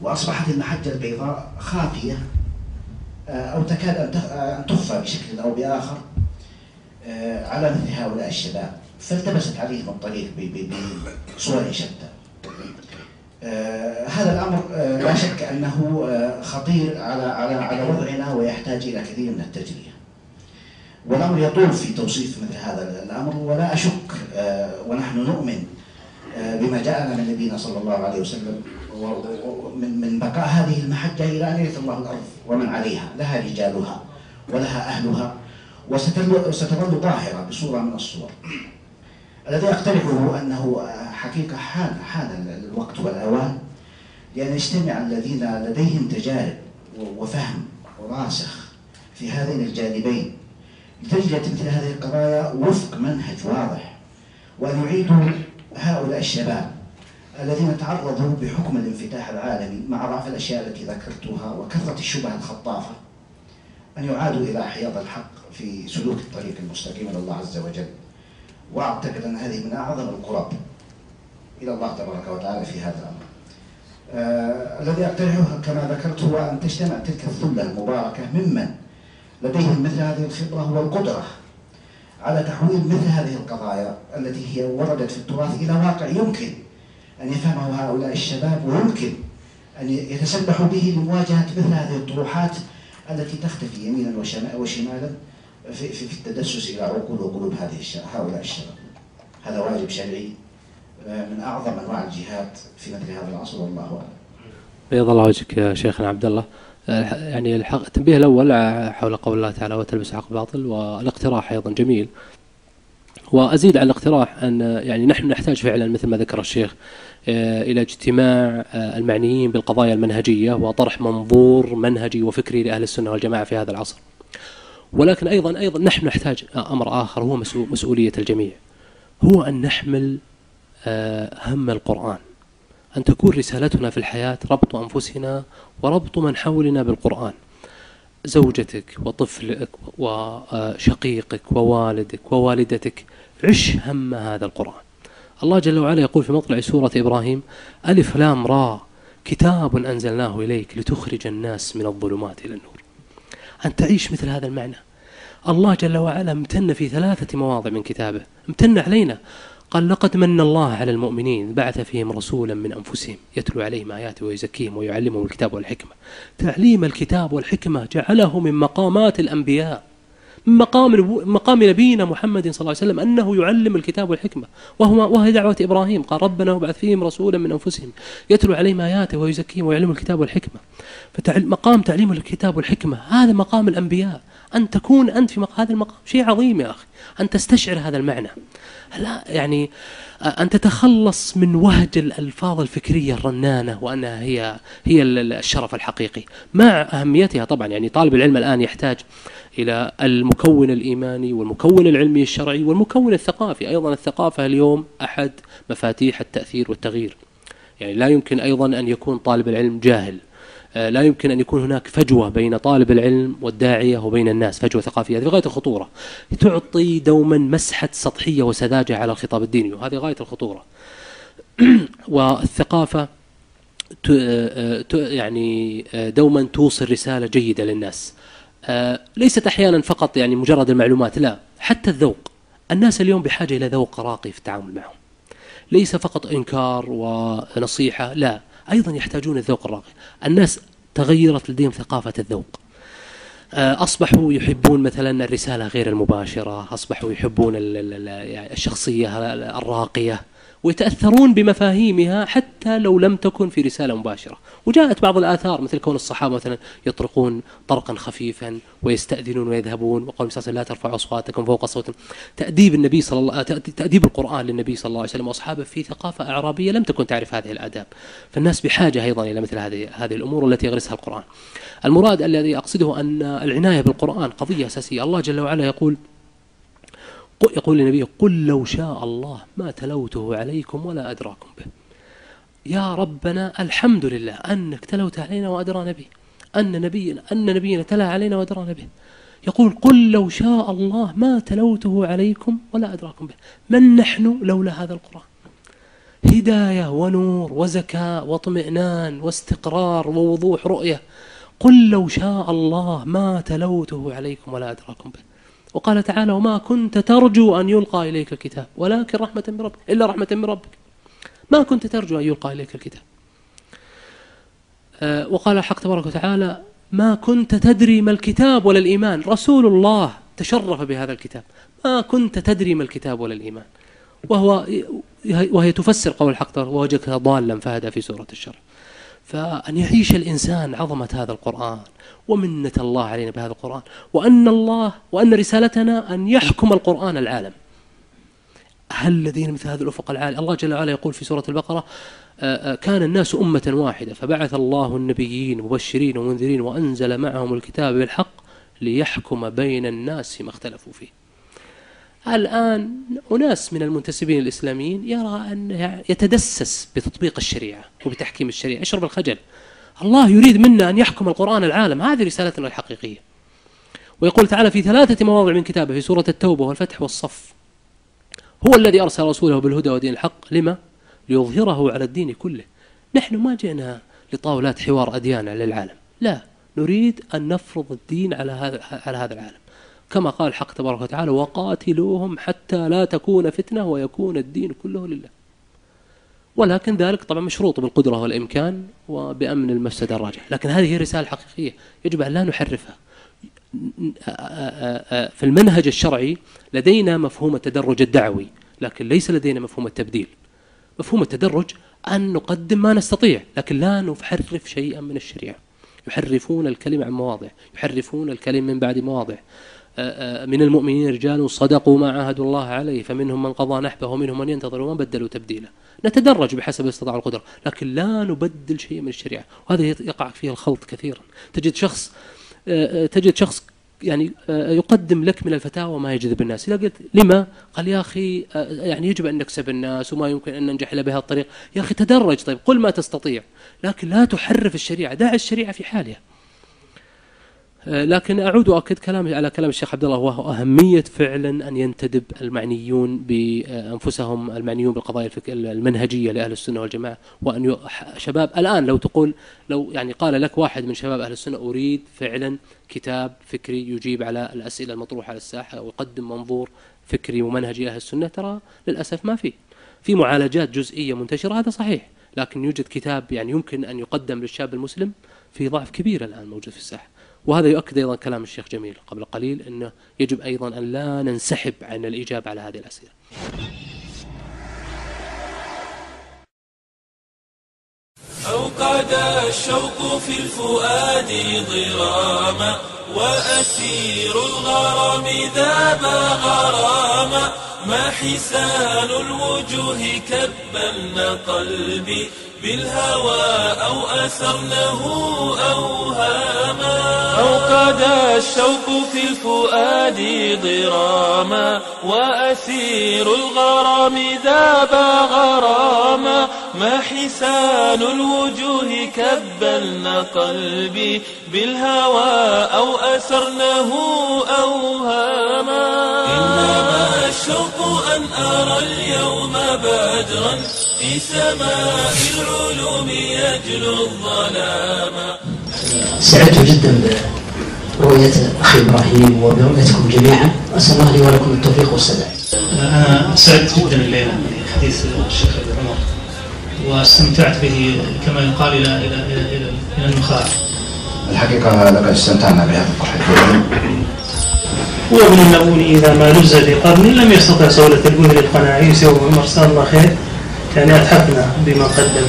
وأصبحت المحجة البيضاء خافية آه، أو تكاد أن تخفى بشكل أو بآخر على مثل هؤلاء الشباب؟ فالتبست عليهم الطريق بصور شتى آه هذا الأمر آه لا شك أنه آه خطير على على على وضعنا ويحتاج إلى كثير من التجربه. والأمر يطول في توصيف مثل هذا الأمر ولا أشك آه، ونحن نؤمن آه، بما جاءنا من نبينا صلى الله عليه وسلم من من بقاء هذه المحجة إلى أن يرث الله الأرض ومن عليها لها رجالها ولها أهلها وستظل ظاهره بصورة من الصور. الذي اقترحه أنه حقيقة حان حان الوقت والأوان لأن يجتمع الذين لديهم تجارب وفهم راسخ في هذين الجانبين لتجد مثل هذه القضايا وفق منهج واضح وان يعيدوا هؤلاء الشباب الذين تعرضوا بحكم الانفتاح العالمي مع ضعف الأشياء التي ذكرتها وكثرة الشبه الخطافة أن يعادوا إلى حياض الحق في سلوك الطريق المستقيم إلى الله عز وجل. واعتقد أن هذه من أعظم القرب إلى الله تبارك وتعالى في هذا الأمر. آه الذي أقترحه كما ذكرت هو أن تجتمع تلك الثلة المباركة ممن لديهم مثل هذه الخبرة والقدرة على تحويل مثل هذه القضايا التي هي وردت في التراث إلى واقع يمكن أن يفهمه هؤلاء الشباب ويمكن أن يتسبحوا به لمواجهة مثل هذه الطروحات التي تختفي يمينا وشمالا في, في, في التدسس إلى عقول وقلوب هذه هؤلاء الشباب. هذا واجب شرعي آه، من أعظم أنواع الجهاد في مثل هذا العصر والله أعلم. بيض الله وجهك يا شيخنا عبد الله يعني التنبيه الأول حول قول الله تعالى وتلبس حق باطل والاقتراح أيضا جميل وأزيد على الاقتراح أن يعني نحن نحتاج فعلا مثل ما ذكر الشيخ آه، إلى اجتماع آه، المعنيين بالقضايا المنهجية وطرح منظور منهجي وفكري لأهل السنة والجماعة في هذا العصر. ولكن أيضا أيضا نحن نحتاج أمر آخر هو مسؤولية الجميع. هو أن نحمل آه، هم القرآن. أن تكون رسالتنا في الحياة ربط أنفسنا وربط من حولنا بالقرآن. زوجتك وطفلك وشقيقك ووالدك ووالدتك عش هم هذا القرآن الله جل وعلا يقول في مطلع سورة إبراهيم ألف لام را كتاب أنزلناه إليك لتخرج الناس من الظلمات إلى النور أن تعيش مثل هذا المعنى. الله جل وعلا امتن في ثلاثة مواضع من كتابه. امتن علينا. قال لقد من الله على المؤمنين بعث فيهم رسولا من أنفسهم يتلو عليهم آياته ويزكيهم ويعلمهم الكتاب والحكمة. تعليم الكتاب والحكمة جعله من مقامات الأنبياء. مقام مقام نبينا محمد صلى الله عليه وسلم أنه يعلم الكتاب والحكمة. وهو وهي دعوة إبراهيم. قال ربنا وابعث فيهم رسولا من أنفسهم يتلو عليهم آياته ويزكيهم ويعلم الكتاب والحكمة. فمقام تعليم الكتاب والحكمة هذا مقام الأنبياء. أن تكون أنت في هذا المقام شيء عظيم يا أخي. أن تستشعر هذا المعنى. لا يعني أن تتخلص من وهج الألفاظ الفكرية الرنانة وأنها هي هي الشرف الحقيقي. مع أهميتها طبعا يعني طالب العلم الآن يحتاج إلى المكون الإيماني والمكون العلمي الشرعي والمكون الثقافي. أيضا الثقافة اليوم أحد مفاتيح التأثير والتغيير. يعني لا يمكن أيضا أن يكون طالب العلم جاهل. آه، لا يمكن أن يكون هناك فجوة بين طالب العلم والداعية وبين الناس فجوة ثقافية. هذه غاية الخطورة. تعطي دوما مسحة سطحية وسذاجة على الخطاب الديني وهذه غاية الخطورة. والثقافة آه، يعني آه، دوما توصل رسالة جيدة للناس. ليست أحيانا فقط يعني مجرد المعلومات لا حتى الذوق. الناس اليوم بحاجة إلى ذوق راقي في التعامل معهم. ليس فقط إنكار ونصيحة لا أيضا يحتاجون الذوق الراقي. الناس تغيرت لديهم ثقافة الذوق. آه، أصبحوا يحبون مثلا الرسالة غير المباشرة أصبحوا يحبون يعني الشخصية الراقية. ويتأثرون بمفاهيمها حتى لو لم تكن في رسالة مباشرة. وجاءت بعض الآثار مثل كون الصحابة مثلا يطرقون طرقا خفيفا ويستأذنون ويذهبون وقال صلى لا ترفعوا أصواتكم فوق صوت. تأديب النبي صلى الله تأديب القرآن للنبي صلى الله عليه وسلم وأصحابه في ثقافة أعرابية لم تكن تعرف هذه الآداب. فالناس بحاجة أيضا إلى مثل هذه هذه الأمور التي يغرسها القرآن. المراد الذي أقصده أن العناية بالقرآن قضية أساسية. الله جل وعلا يقول يقول للنبي قل لو شاء الله ما تلوته عليكم ولا أدراكم به. يا ربنا الحمد لله أنك تلوت علينا وأدرانا به أن نبينا أن نبينا تلا علينا وأدرانا به يقول قل لو شاء الله ما تلوته عليكم ولا أدراكم به. من نحن لولا هذا القرآن؟ هداية ونور وزكاء واطمئنان واستقرار ووضوح رؤية. قل لو شاء الله ما تلوته عليكم ولا أدراكم به. وقال تعالى وما كنت ترجو أن يلقى إليك الكتاب ولكن رحمة من ربك إلا رحمة من ربك. ما كنت ترجو أن يلقى إليك الكتاب. آه، وقال الحق تبارك وتعالى ما كنت تدري ما الكتاب ولا الإيمان. رسول الله تشرف بهذا الكتاب. ما كنت تدري ما الكتاب ولا الإيمان. وهو وهي تفسر قول الحق ووجدك ضالا فهدى في سورة الشر فأن يعيش الإنسان عظمة هذا القرآن ومنة الله علينا بهذا القرآن وأن الله وأن رسالتنا أن يحكم القرآن العالم. هل الذين مثل هذا الأفق العالي الله جل وعلا يقول في سورة البقرة آه، آه، كان الناس أمة واحدة فبعث الله النبيين مبشرين ومنذرين وأنزل معهم الكتاب بالحق ليحكم بين الناس ما اختلفوا فيه. الآن أناس من المنتسبين الإسلاميين يرى أن يتدسس بتطبيق الشريعة وبتحكيم الشريعة. يشرب الخجل. الله يريد منا أن يحكم القرآن العالم. هذه رسالتنا الحقيقية. ويقول تعالى في ثلاثة مواضع من كتابه في سورة التوبة والفتح والصف. هو الذي أرسل رسوله بالهدى ودين الحق. لما؟ ليظهره على الدين كله. نحن ما جئنا لطاولات حوار أديان على العالم لا نريد أن نفرض الدين على هذا على هذا العالم. كما قال الحق تبارك وتعالى وقاتلوهم حتى لا تكون فتنة ويكون الدين كله لله. ولكن ذلك طبعا مشروط بالقدرة والإمكان وبأمن المفسدة الراجع لكن هذه هي رسالة حقيقية يجب أن لا نحرفها. في المنهج الشرعي لدينا مفهوم التدرج الدعوي لكن ليس لدينا مفهوم التبديل. مفهوم التدرج أن نقدم ما نستطيع لكن لا نحرف شيئا من الشريعة. يحرفون الكلمة عن مواضع يحرفون الكلمة من بعد مواضع. من المؤمنين رجال صدقوا ما عاهدوا الله عليه فمنهم من قضى نحبه ومنهم من ينتظر وما بدلوا تبديلا نتدرج بحسب استطاع القدرة لكن لا نبدل شيء من الشريعة. وهذا يقع فيه الخلط كثيرا. تجد شخص تجد شخص يعني يقدم لك من الفتاوى ما يجذب الناس. إذا قلت لما؟ قال يا أخي يعني يجب أن نكسب الناس وما يمكن أن ننجح إلا بهذا الطريق يا أخي تدرج طيب قل ما تستطيع. لكن لا تحرف الشريعة. دع الشريعة في حالها. لكن أعود واكد كلامي على كلام الشيخ عبد الله وهو أهمية فعلا أن ينتدب المعنيون بأنفسهم المعنيون بالقضايا المنهجية لأهل السنة والجماعة. وأن شباب الآن لو تقول لو يعني قال لك واحد من شباب أهل السنة أريد فعلا كتاب فكري يجيب على الأسئلة المطروحة على الساحة ويقدم منظور فكري ومنهجي أهل السنة ترى للأسف ما في. في معالجات جزئية منتشرة هذا صحيح لكن يوجد كتاب يعني يمكن أن يقدم للشاب المسلم في ضعف كبير الآن موجود في الساحة. وهذا يؤكد أيضا كلام الشيخ جميل قبل قليل أنه يجب أيضا أن لا ننسحب عن الإجابة على هذه الأسئلة. أوقد الشوق في الفؤاد ضراما وأسير الغرام ذاب غراما ما حسان الوجوه كبلن قلبي بالهوى أو أسرنه أوهاما أوقد الشوق في الفؤاد ضراما وأسير الغرام ذاب غراما ما حسان الوجوه كبلن قلبي بالهوى أو أسرنه أوهاما الشوق أن أرى اليوم بدرا في سماء العلوم يجلو الظلام. سعدت جدا برؤية أخي إبراهيم وبرؤيتكم جميعا. وأسأل الله لي ولكم التوفيق والسداد. أنا سعدت جدا الليلة بحديث الشيخ عمر واستمتعت به كما يقال إلى إلى إلى إلى, إلى النخاع الحقيقة لقد استمتعنا بهذا القرآن وابن النبون إذا ما لز في قرن لم يستطع صولة البن للقناع يسوي عمر صار الله خير. يعني أتحفنا بما قدم.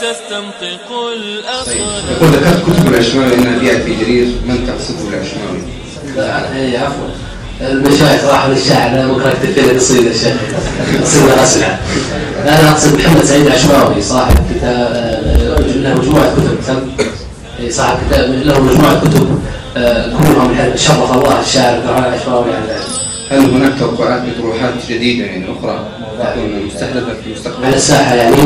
تستنطق الأقلام يقول ذكرت كتب العشماوي انها بيعت في جرير من تقصده العشماوي؟ لا اي عفوا. المشايخ راحوا للشاعر أنا ممكن أكتب فيه قصيدة الشيخ قصيدة اسرع لا أنا أقصد محمد سعيد العشماوي صاحب كتاب له مجموعة كتب. صاحب كتاب له مجموعة كتب. كلهم شرف الله الشاعر العشماوي على ذلك هل هناك توقعات بطروحات جديدة يعني أخرى تكون مستهدفة في المستقبل؟ على الساحة يعني.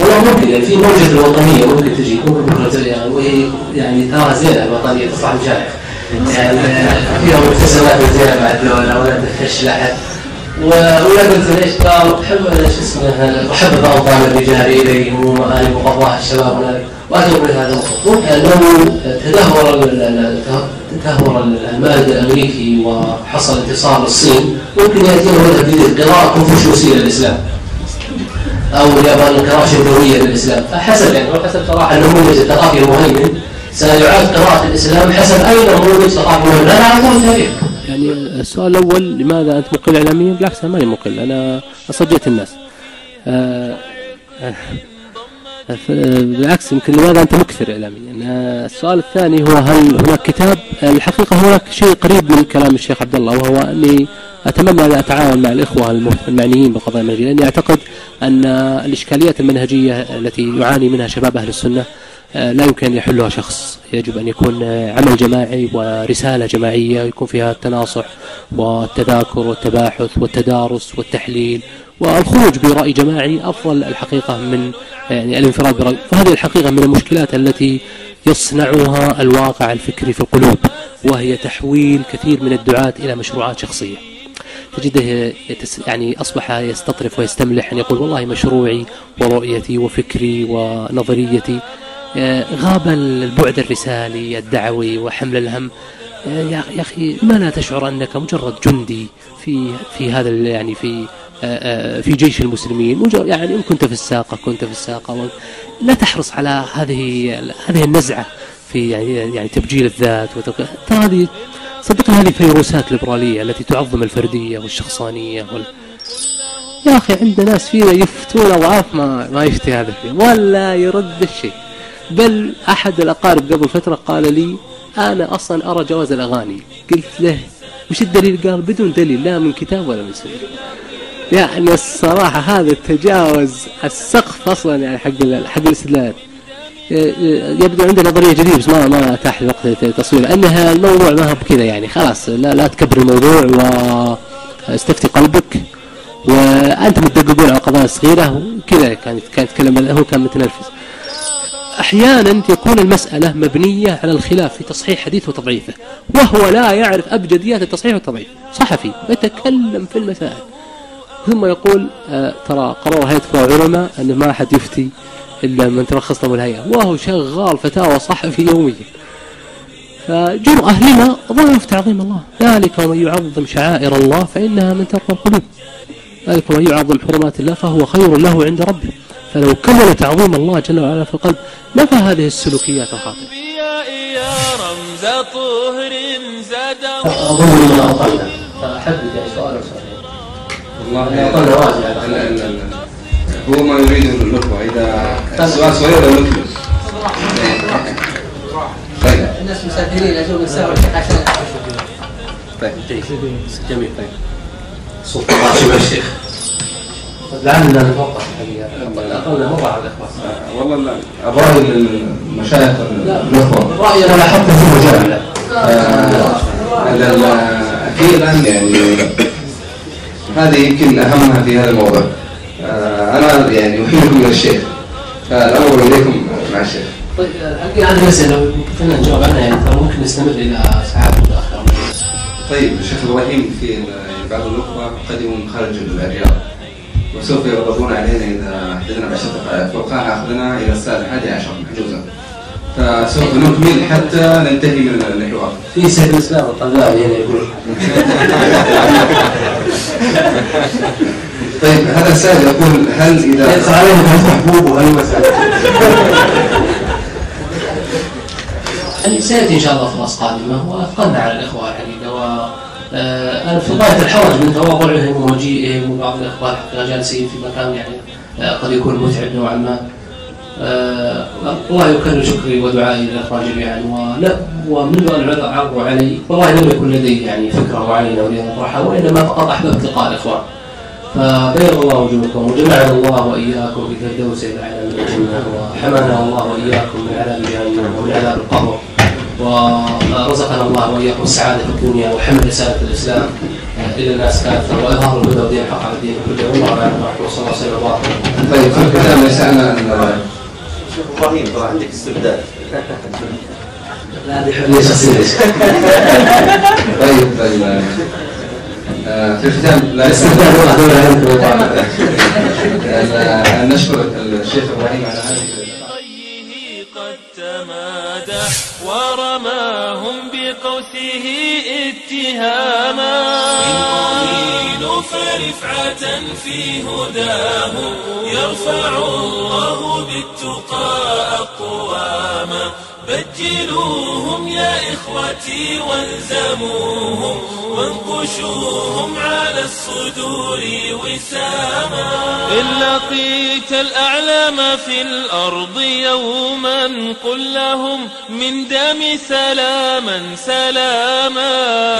والله ممكن يعني في موجة الوطنية ممكن تجي ممكن يعني وهي يعني ترى زينة الوطنية تصلح مشايخ يعني فيها مكتسبات زينه مع الدولة ولا تفش لأحد. ولا قلت ليش قال احب شو اسمه أحب اوطان الرجال اليهم ومآلب وقضاء الشباب هنالك وأتوا بهذا ممكن لو تدهور تدهور المال الأمريكي وحصل انتصار للصين ممكن يأتينا مذهب جديد قراءه كونفوشيوسية للإسلام أو اليابان قراءه شذويه للإسلام فحسب يعني حسب صراحة النموذج الثقافي المهيمن سيعاد قراءة الإسلام حسب أي نموذج ثقافي مهيمن لا على التاريخ يعني السؤال الأول لماذا أنت مقل اعلاميا؟ بالعكس أنا ماني مقل أنا صجيت الناس. آه بالعكس يمكن لماذا أنت مكثر اعلاميا؟ السؤال الثاني هو هل هناك كتاب؟ الحقيقة هناك شيء قريب من كلام الشيخ عبد الله وهو أني أتمنى أن أتعاون مع الإخوة المعنيين بالقضايا المنهجيه لأني أعتقد أن الإشكاليات المنهجية التي يعاني منها شباب أهل السنة لا يمكن أن يحلها شخص يجب أن يكون عمل جماعي ورسالة جماعية يكون فيها التناصح والتذاكر والتباحث والتدارس والتحليل والخروج برأي جماعي أفضل الحقيقة من يعني الانفراد برأي فهذه الحقيقة من المشكلات التي يصنعها الواقع الفكري في القلوب وهي تحويل كثير من الدعاة إلى مشروعات شخصية. تجده يعني أصبح يستطرف ويستملح أن يقول والله مشروعي ورؤيتي وفكري ونظريتي آه، غاب البعد الرسالي الدعوي وحمل الهم. آه، يا أخي ما لا تشعر أنك مجرد جندي في في هذا يعني في في جيش المسلمين. يعني إن كنت في الساقة كنت في الساقة. لا تحرص على هذه هذه النزعة في يعني يعني تبجيل الذات ترى هذه صدقني هذه فيروسات ليبرالية التي تعظم الفردية والشخصانية وال. يا أخي عندنا ناس فينا يفتون أضعاف ما, ما يفتي هذا فيه ولا يرد الشيء. بل أحد الأقارب قبل فترة قال لي أنا أصلا أرى جواز الأغاني. قلت له وش الدليل؟ قال بدون دليل لا من كتاب ولا من سنة. يعني الصراحة هذا تجاوز السقف أصلا يعني حق حق الاستدلال. يبدو عنده نظرية جديدة بس ما ما أتاح الوقت تصوير أنها الموضوع ما هو بكذا يعني خلاص لا, لا تكبر الموضوع واستفتي قلبك. وأنتم تدققون على قضايا صغيرة وكذا كان كان يتكلم هو كان متنرفز. أحيانا يكون المسألة مبنية على الخلاف في تصحيح حديث وتضعيفه وهو لا يعرف أبجديات التصحيح والتضعيف. صحفي يتكلم في المسائل. ثم يقول آه ترى قرار هيئة فروع علماء أن ما أحد يفتي إلا من ترخص له الهيئة وهو شغال فتاوى صحفي يوميا. فجرأة لما ضعف تعظيم الله. ذلك ومن يعظم شعائر الله فإنها من تقوى القلوب. ذلك ومن يعظم حرمات الله فهو خير له عند ربه. فلو كمل تعظيم الله جل وعلا في القلب نفى هذه السلوكيات الخاطئة. يا رمز طهر زاد أظن أطلنا يعني سؤال وسؤالين والله ال- ال- هو ما يريد النخبة إذا السؤال صغير ولا نكمل؟ طيب. الناس مسافرين أجوا من ساعة عشان طيب. جميل. طيب. صوت الله الشيخ لعلنا نتوقف الإخوان آه، والله لا. الرأي للمشايخ النخبة رأيي أنا لاحظت في مجاملة آه، أخيرا يعني هذه يمكن أهمها في هذا الموضوع. آه، أنا يعني أحيلكم من الشيخ. فالأمر إليكم مع الشيخ. طيب الحقيقة هذه مسألة لو كنا نجاوب عنها يعني ممكن نستمر إلى ساعات متأخرة. طيب الشيخ إبراهيم في ال- بعض النخبة قدموا من خارج الرياض. وسوف يغضبون علينا إذا احتجنا بعشر دقائق والقاعة أخذنا إلى الساعة الحادية عشر محجوزة فسوف نكمل حتى ننتهي من الحوار. في سيد الإسلام الطلابي هنا يقول. طيب هذا السائل يقول هل إذا يدخل عليهم كيف محبوب مسألة يعني سيأتي إن شاء الله فرص قادمة وأثقلنا على الإخوة الحقيقة و أنا في غاية الحرج من تواضعهم ومجيئهم وبعض الحقيقة جالسين في مكان يعني آه، قد يكون متعب نوعا ما. آه، الله يكرر شكري ودعائي للإخوان جميعا ومنذ أن عرضوا علي والله لم يكن لدي يعني فكرة معينة أريد أن أطرحها وإنما فقط أحببت لقاء الإخوان. فبيض الله وجوهكم وجمعنا الله وإياكم في فردوس الاعلى من الجنة وحمانا الله وإياكم من عذاب جهنم ومن عذاب القبر. ورزقنا الله وإياكم السعادة في الدنيا وحمل رساله الإسلام. إلى الناس كافه وإظهار الهدى ودين الحق على الدين كله والله اعلم وصلى الله وسلم. وبارك طيب في الختام يسعنا أن شيخ إبراهيم ترى عندك استبداد لا هذه حريه شخصيه طيب ال- آه، في الختام لا استبدال ال- نشكر الشيخ إبراهيم على هذه ورماهم بقوسه اتهاما. فرفعة في هداه. يرفع الله بالتقى أقواما. بجلوهم يا إخوتي والزموهم وانقشوهم على الصدور وساما. إن لقيت الأعلام في الأرض يوما قل لهم من دم سلاما سلاما.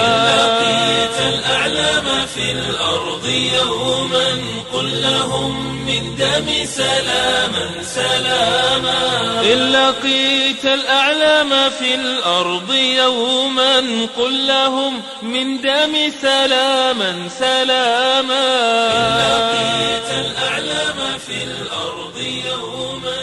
إن لقيت الأعلام في الأرض يوما قل لهم من دم سلاما سلاما. إن لقيت الأعلام في الأرض يوما قل لهم من دم سلاما سلاما إن لقيت الأعلام في الأرض يوما